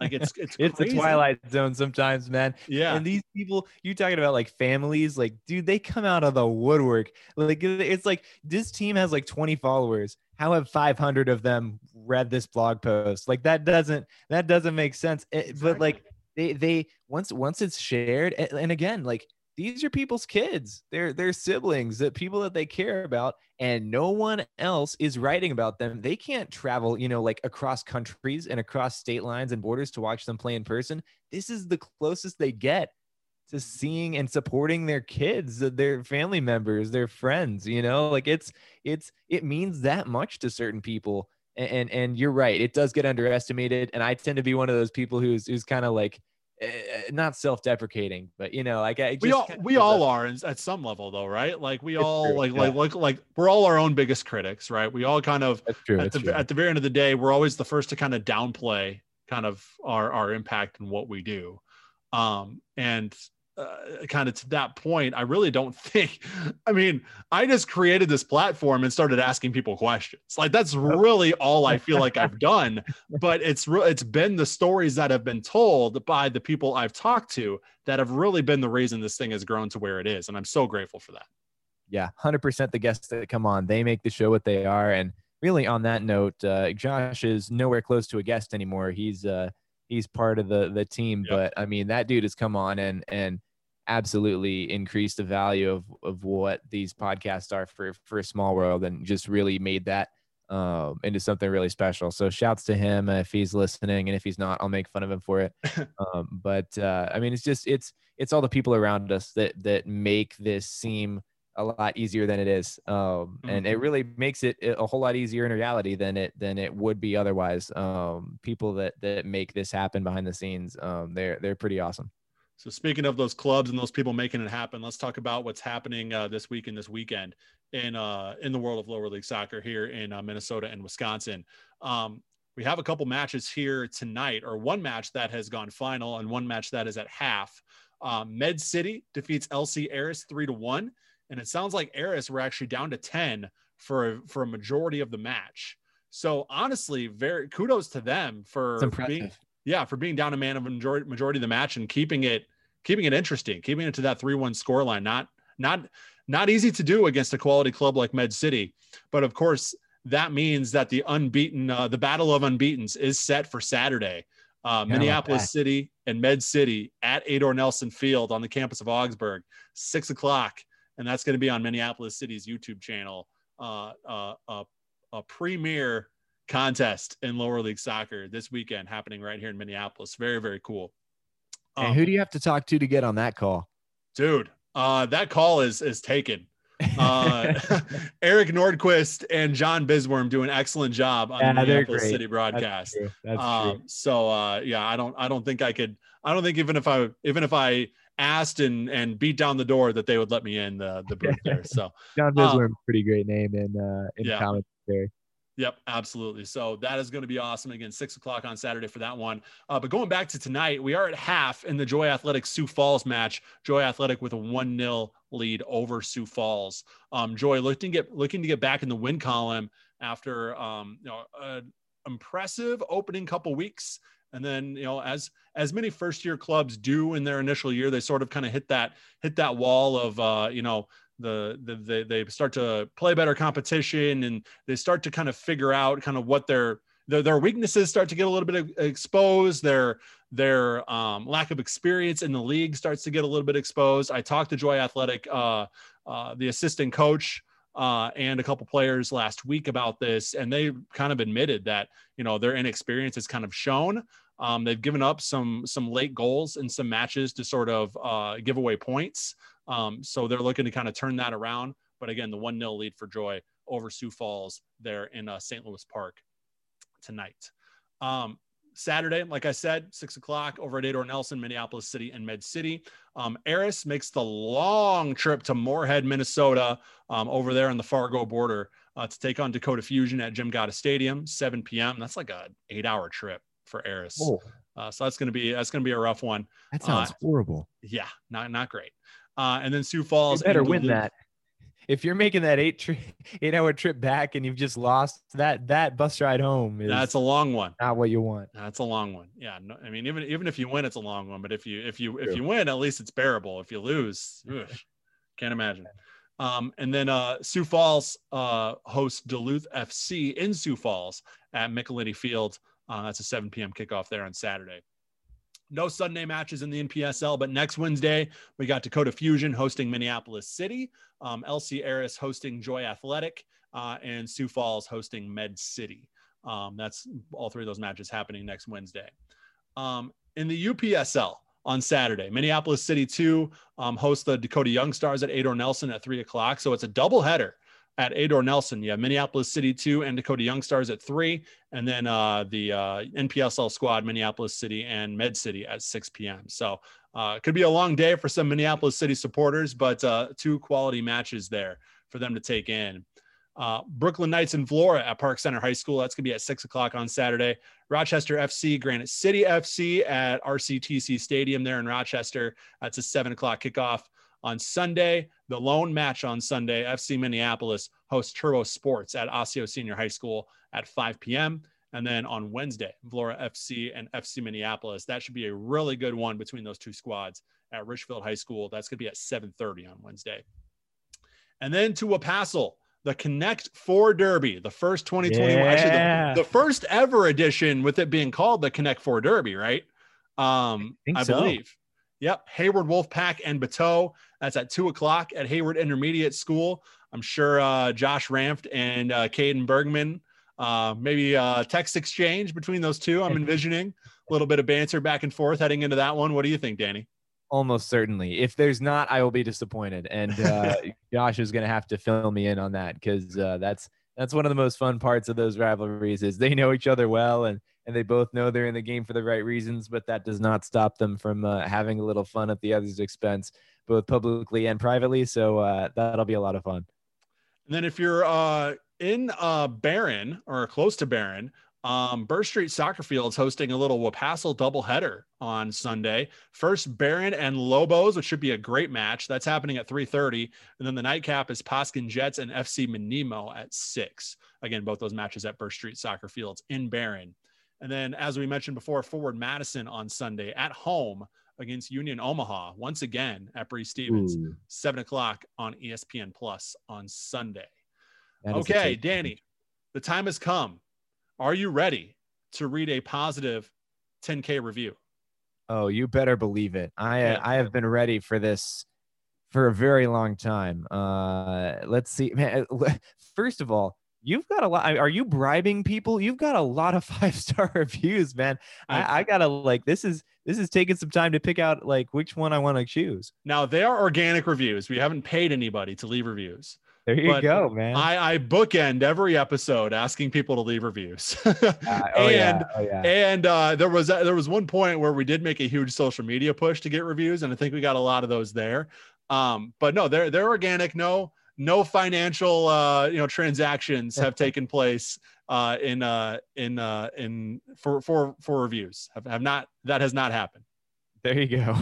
like it's (laughs) it's it's crazy. a twilight zone sometimes, man. Yeah. And these people, you're talking about like families, like dude, they come out of the woodwork. Like it's like this team has like 20 followers. How have 500 of them read this blog post? Like that doesn't that doesn't make sense. It, exactly. But like they they once once it's shared, and, again, like these are people's kids. They're they're siblings, that people that they care about, and no one else is writing about them. They can't travel, you know, like across countries and across state lines and borders to watch them play in person. This is the closest they get to seeing and supporting their kids, uh, their family members, their friends, you know? Like it's it's it means that much to certain people. And and, you're right, it does get underestimated. And I tend to be one of those people who's who's kind of like uh, not self-deprecating, but you know, like I we all we all are at some level, though, right? Like we all true, like yeah. like like like we're all our own biggest critics, right? We all kind of true, at the true. at the very end of the day, we're always the first to kind of downplay kind of our our impact and what we do, um, and uh, kind of to that point, I really don't (laughs) think. I mean, I just created this platform and started asking people questions. Like that's really all I feel like I've (laughs) done. But it's re- it's been the stories that have been told by the people I've talked to that have really been the reason this thing has grown to where it is, and I'm so grateful for that. Yeah, hundred percent. The guests that come on, they make the show what they are. And really, on that note, uh, Josh is nowhere close to a guest anymore. He's uh, he's part of the the team. Yep. But I mean, that dude has come on and and absolutely increased the value of of what these podcasts are for for a small world and just really made that um, into something really special. So shouts to him if he's listening, and if he's not, I'll make fun of him for it. (laughs) um, but uh, I mean, it's just it's it's all the people around us that that make this seem a lot easier than it is, um, mm-hmm. and it mm-hmm. really makes it a whole lot easier in reality than it than it would be otherwise. Um, people that that make this happen behind the scenes, um, they're they're pretty awesome. So speaking of those clubs and those people making it happen, let's talk about what's happening uh, this week and this weekend in uh, in the world of lower league soccer here in uh, Minnesota and Wisconsin. Um, we have a couple matches here tonight, or one match that has gone final and one match that is at half. Um, Med City defeats LC Aris three to one, and it sounds like Eris were actually down to ten for for a majority of the match. So honestly, very kudos to them for being yeah, for being down a man of majority majority of the match and keeping it keeping it interesting, keeping it to that 3-1 scoreline. Not not not easy to do against a quality club like Med City. But of course, that means that the unbeaten uh, the battle of unbeatens is set for Saturday. Uh, Minneapolis City and Med City at Edor Nelson Field on the campus of Augsburg, six o'clock, and that's going to be on Minneapolis City's YouTube channel. Uh, uh, a premier contest in lower league soccer this weekend happening right here in Minneapolis. Very, very cool. Um, and who do you have to talk to to get on that call? Dude, uh, that call is is taken. Uh, (laughs) (laughs) Eric Nordquist and John Bisworm do an excellent job on yeah, the Minneapolis City broadcast. That's true. That's um, true. So uh, yeah, I don't I don't think I could I don't think even if I even if I asked and and beat down the door that they would let me in the the booth there. (laughs) So John Bisworm, um, pretty great name in uh in yeah. commentary. Yep, absolutely. So that is going to be awesome. Again, six o'clock on Saturday for that one. Uh, but going back to tonight, we are at half in the Joy Athletic Sioux Falls match. Joy Athletic with a one 0 lead over Sioux Falls. Um, Joy looking to get looking to get back in the win column after um, you know an impressive opening couple weeks. And then, you know, as as many first year clubs do in their initial year, they sort of kind of hit that hit that wall of uh, you know, the, the they, they start to play better competition and they start to kind of figure out kind of what their their, their weaknesses start to get a little bit exposed. Their their um, lack of experience in the league starts to get a little bit exposed. I talked to Joy Athletic, uh, uh, the assistant coach, uh, and a couple players last week about this, and they kind of admitted that you know their inexperience is kind of shown. Um, they've given up some some late goals in some matches to sort of uh, give away points. Um, so they're looking to kind of turn that around. But again, the one 0 lead for Joy over Sioux Falls there in uh, St. Louis Park tonight. Um, Saturday, like I said, six o'clock over at Edor Nelson, Minneapolis City, and Med City. Um, Aris makes the long trip to Moorhead, Minnesota, um, over there on the Fargo border uh, to take on Dakota Fusion at Jim Gotta Stadium, 7 p.m. That's like a eight-hour trip for Eris. Oh. Uh, so that's gonna be that's gonna be a rough one. That sounds uh, horrible. Yeah, not not great. Uh, and then Sioux Falls. You better win that if you're making that eight tri- (laughs) eight hour trip back and you've just lost that that bus ride home is that's a long one not what you want that's a long one yeah no, i mean even even if you win it's a long one but if you if you if you win at least it's bearable if you lose ugh, can't imagine um, and then uh, Sioux Falls uh, hosts Duluth FC in Sioux Falls at Michelinie Field. Uh, that's a 7 p.m. kickoff there on Saturday. No Sunday matches in the NPSL, but next Wednesday we got Dakota Fusion hosting Minneapolis City, um, LC Aris hosting Joy Athletic, uh, and Sioux Falls hosting Med City. Um, that's all three of those matches happening next Wednesday. Um, in the UPSL on Saturday, Minneapolis City 2 um, hosts the Dakota Young Stars at Edor Nelson at 3 o'clock. So it's a double header at Edor Nelson. You have Minneapolis City 2 and Dakota Young Stars at 3. And then uh, the uh, NPSL squad, Minneapolis City and Med City at 6 p.m. So uh, could be a long day for some Minneapolis City supporters, but uh, two quality matches there for them to take in. Uh, Brooklyn Knights and Vlora at Park Center High School. That's going to be at 6 o'clock on Saturday. Rochester FC, Granite City FC at RCTC Stadium there in Rochester. That's a 7 o'clock kickoff. On Sunday, the lone match on Sunday, FC Minneapolis hosts Turbo Sports at Osseo Senior High School at 5 p.m. And then on Wednesday, Vlora FC and FC Minneapolis. That should be a really good one between those two squads at Richfield High School. That's going to be at 7:30 on Wednesday. And then to Wapassel, the Connect Four Derby, the first 2021, yeah. actually the, the, first ever edition with it being called the Connect Four Derby, right? Um, I, I so. believe. Yep, Hayward Wolfpack and Bateau. That's at two o'clock at Hayward Intermediate School. I'm sure uh, Josh Ramft and uh, Caden Bergman, uh, maybe uh, text exchange between those two. I'm (laughs) envisioning a little bit of banter back and forth heading into that one. What do you think, Danny? Almost certainly. If there's not, I will be disappointed. And uh, (laughs) Josh is going to have to fill me in on that because uh, that's that's one of the most fun parts of those rivalries is they know each other well and and they both know they're in the game for the right reasons, but that does not stop them from uh, having a little fun at the other's expense, both publicly and privately. So uh, that'll be a lot of fun. And then if you're uh, in Barron or close to Barron, um, Burr Street Soccer Field is hosting a little Wapassel doubleheader on Sunday. First, Barron and Lobos, which should be a great match. That's happening at 3:30, and then the nightcap is Poskin Jets and FC Minimo at six. Again, both those matches at Burr Street Soccer Fields in Barron. And then, as we mentioned before, Forward Madison on Sunday at home against Union Omaha once again at Breese Stevens, Ooh. seven o'clock on ESPN Plus on Sunday. Okay, Danny, the time has come. Are you ready to read a positive 10K review? Oh, you better believe it. I yeah. I have been ready for this for a very long time. Uh, let's see, man. (laughs) First of all, you've got a lot. Are you bribing people? You've got a lot of (laughs) five star reviews, man. I, I, gotta like this is this is taking some time to pick out like which one I want to choose. Now they are organic reviews. We haven't paid anybody to leave reviews. There you go, man. I, I bookend every episode asking people to leave reviews. uh, (laughs) oh, and yeah. Oh, yeah. and uh, there was there was one point where we did make a huge social media push to get reviews, and I think we got a lot of those there. Um, but no, they're they're organic. No, no financial uh, you know transactions have taken place uh, in uh, in uh, in for for for reviews have, have not that has not happened. There you go.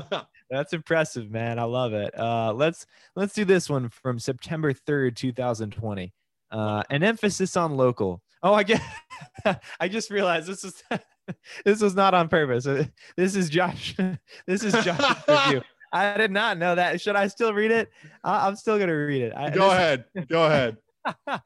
(laughs) That's impressive, man. I love it. Uh, let's let's do this one from September third, two thousand twenty. Uh, an emphasis on local. Oh, I get. (laughs) I just realized this is (laughs) this was not on purpose. Uh, this is Josh. This is Josh's review. I did not know that. Should I still read it? I'm still gonna read it. I, Go this, ahead. Go ahead. (laughs)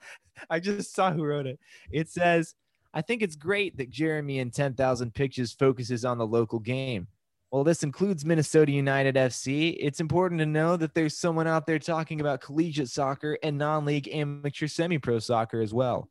I just saw who wrote it. It says, "I think it's great that Jeremy in 10,000 Pitches focuses on the local game. Well, this includes Minnesota United FC. It's important to know that there's someone out there talking about collegiate soccer and non-league amateur semi-pro soccer as well."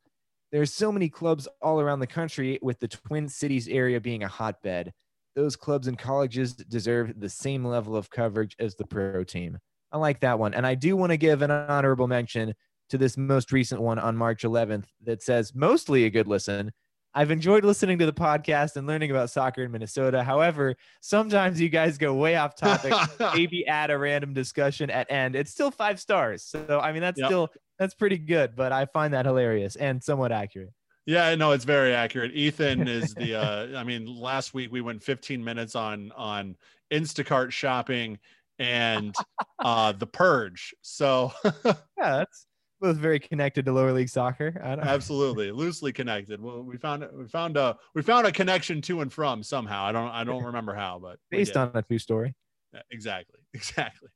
There's so many clubs all around the country, with the Twin Cities area being a hotbed. Those clubs and colleges deserve the same level of coverage as the pro team. I like that one. And I do want to give an honorable mention to this most recent one on March 11th that says mostly a good listen. I've enjoyed listening to the podcast and learning about soccer in Minnesota. However, sometimes you guys go way off topic, (laughs) maybe add a random discussion at end. It's still five stars. So, I mean, that's yep. still that's pretty good, but I find that hilarious and somewhat accurate. Yeah, no, it's very accurate. Ethan (laughs) is the uh I mean, last week we went 15 minutes on on Instacart shopping and (laughs) uh the purge. So (laughs) yeah, that's both very connected to lower league soccer. Absolutely, loosely connected. Well, we found we found a we found a connection to and from somehow. I don't I don't remember how, but based on a true story. Yeah, exactly, exactly.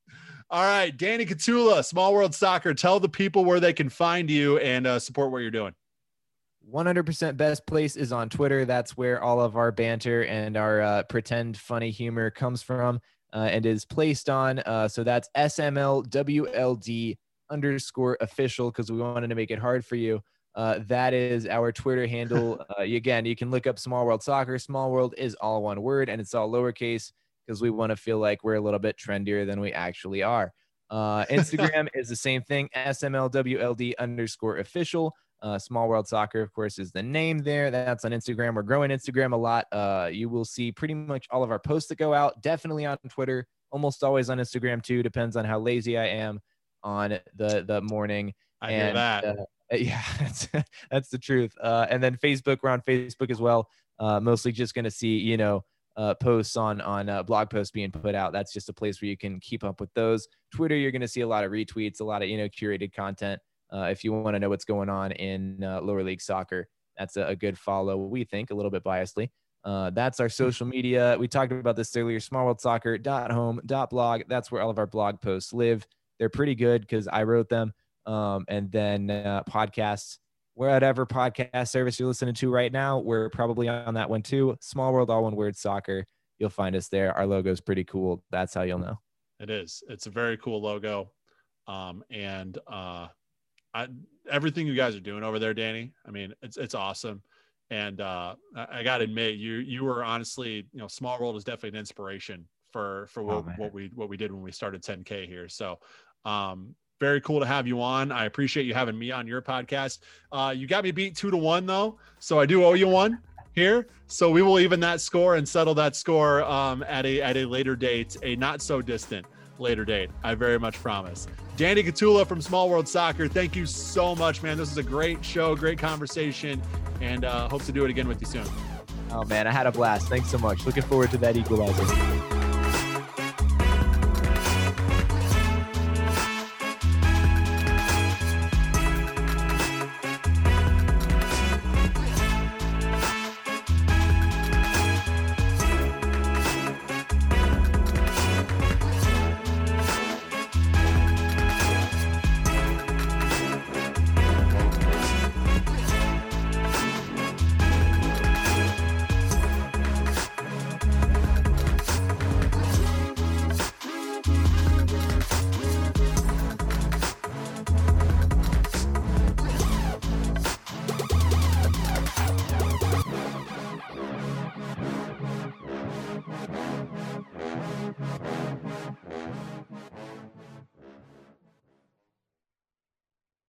All right, Danny Cotulla, Small World Soccer. Tell the people where they can find you and uh, support what you're doing. 100% best place is on Twitter. That's where all of our banter and our uh, pretend funny humor comes from uh, and is placed on. Uh, so that's SMLWLD underscore official because we wanted to make it hard for you. Uh, that is our Twitter handle. (laughs) Uh, again, you can look up Small World Soccer. Small World is all one word and it's all lowercase because we want to feel like we're a little bit trendier than we actually are. Uh, (laughs) Instagram is the same thing, SMLWLD underscore official. Uh, Small World Soccer, of course, is the name there. That's on Instagram. We're growing Instagram a lot. Uh, you will see pretty much all of our posts that go out, definitely on Twitter, almost always on Instagram too. Depends on how lazy I am on the the morning. I and, hear that. Uh, (laughs) yeah, that's, that's the truth. Uh, and then Facebook, we're on Facebook as well. Uh, mostly just going to see, you know, uh, posts on on uh, blog posts being put out. That's just a place where you can keep up with those. Twitter, you're going to see a lot of retweets, a lot of you know curated content. Uh, if you want to know what's going on in uh, lower league soccer, that's a, a, good follow. We think a little bit biasly. Uh, that's our social media. We talked about this earlier. Smallworldsoccer.home.blog. That's where all of our blog posts live. They're pretty good because I wrote them. Um, and then uh, podcasts whatever podcast service you're listening to right now, we're probably on that one too. Small World, all one word soccer. You'll find us there. Our logo is pretty cool. That's how you'll know. It is. It's a very cool logo. Um, and uh, I, everything you guys are doing over there, Danny, I mean, it's, it's awesome. And uh, I, I got to admit, you, you were honestly, you know, Small World is definitely an inspiration for, for what, oh, what we, what we did when we started 10K here. So, um, very cool to have you on. I appreciate you having me on your podcast. Uh, you got me beat two to one though, so I do owe you one here. So we will even that score and settle that score um, at a at a later date, a not so distant later date. I very much promise. Danny Cotulla from Small World Soccer. Thank you so much, man. This is a great show, great conversation, and uh, hope to do it again with you soon. Oh man, I had a blast. Thanks so much. Looking forward to that equalizer.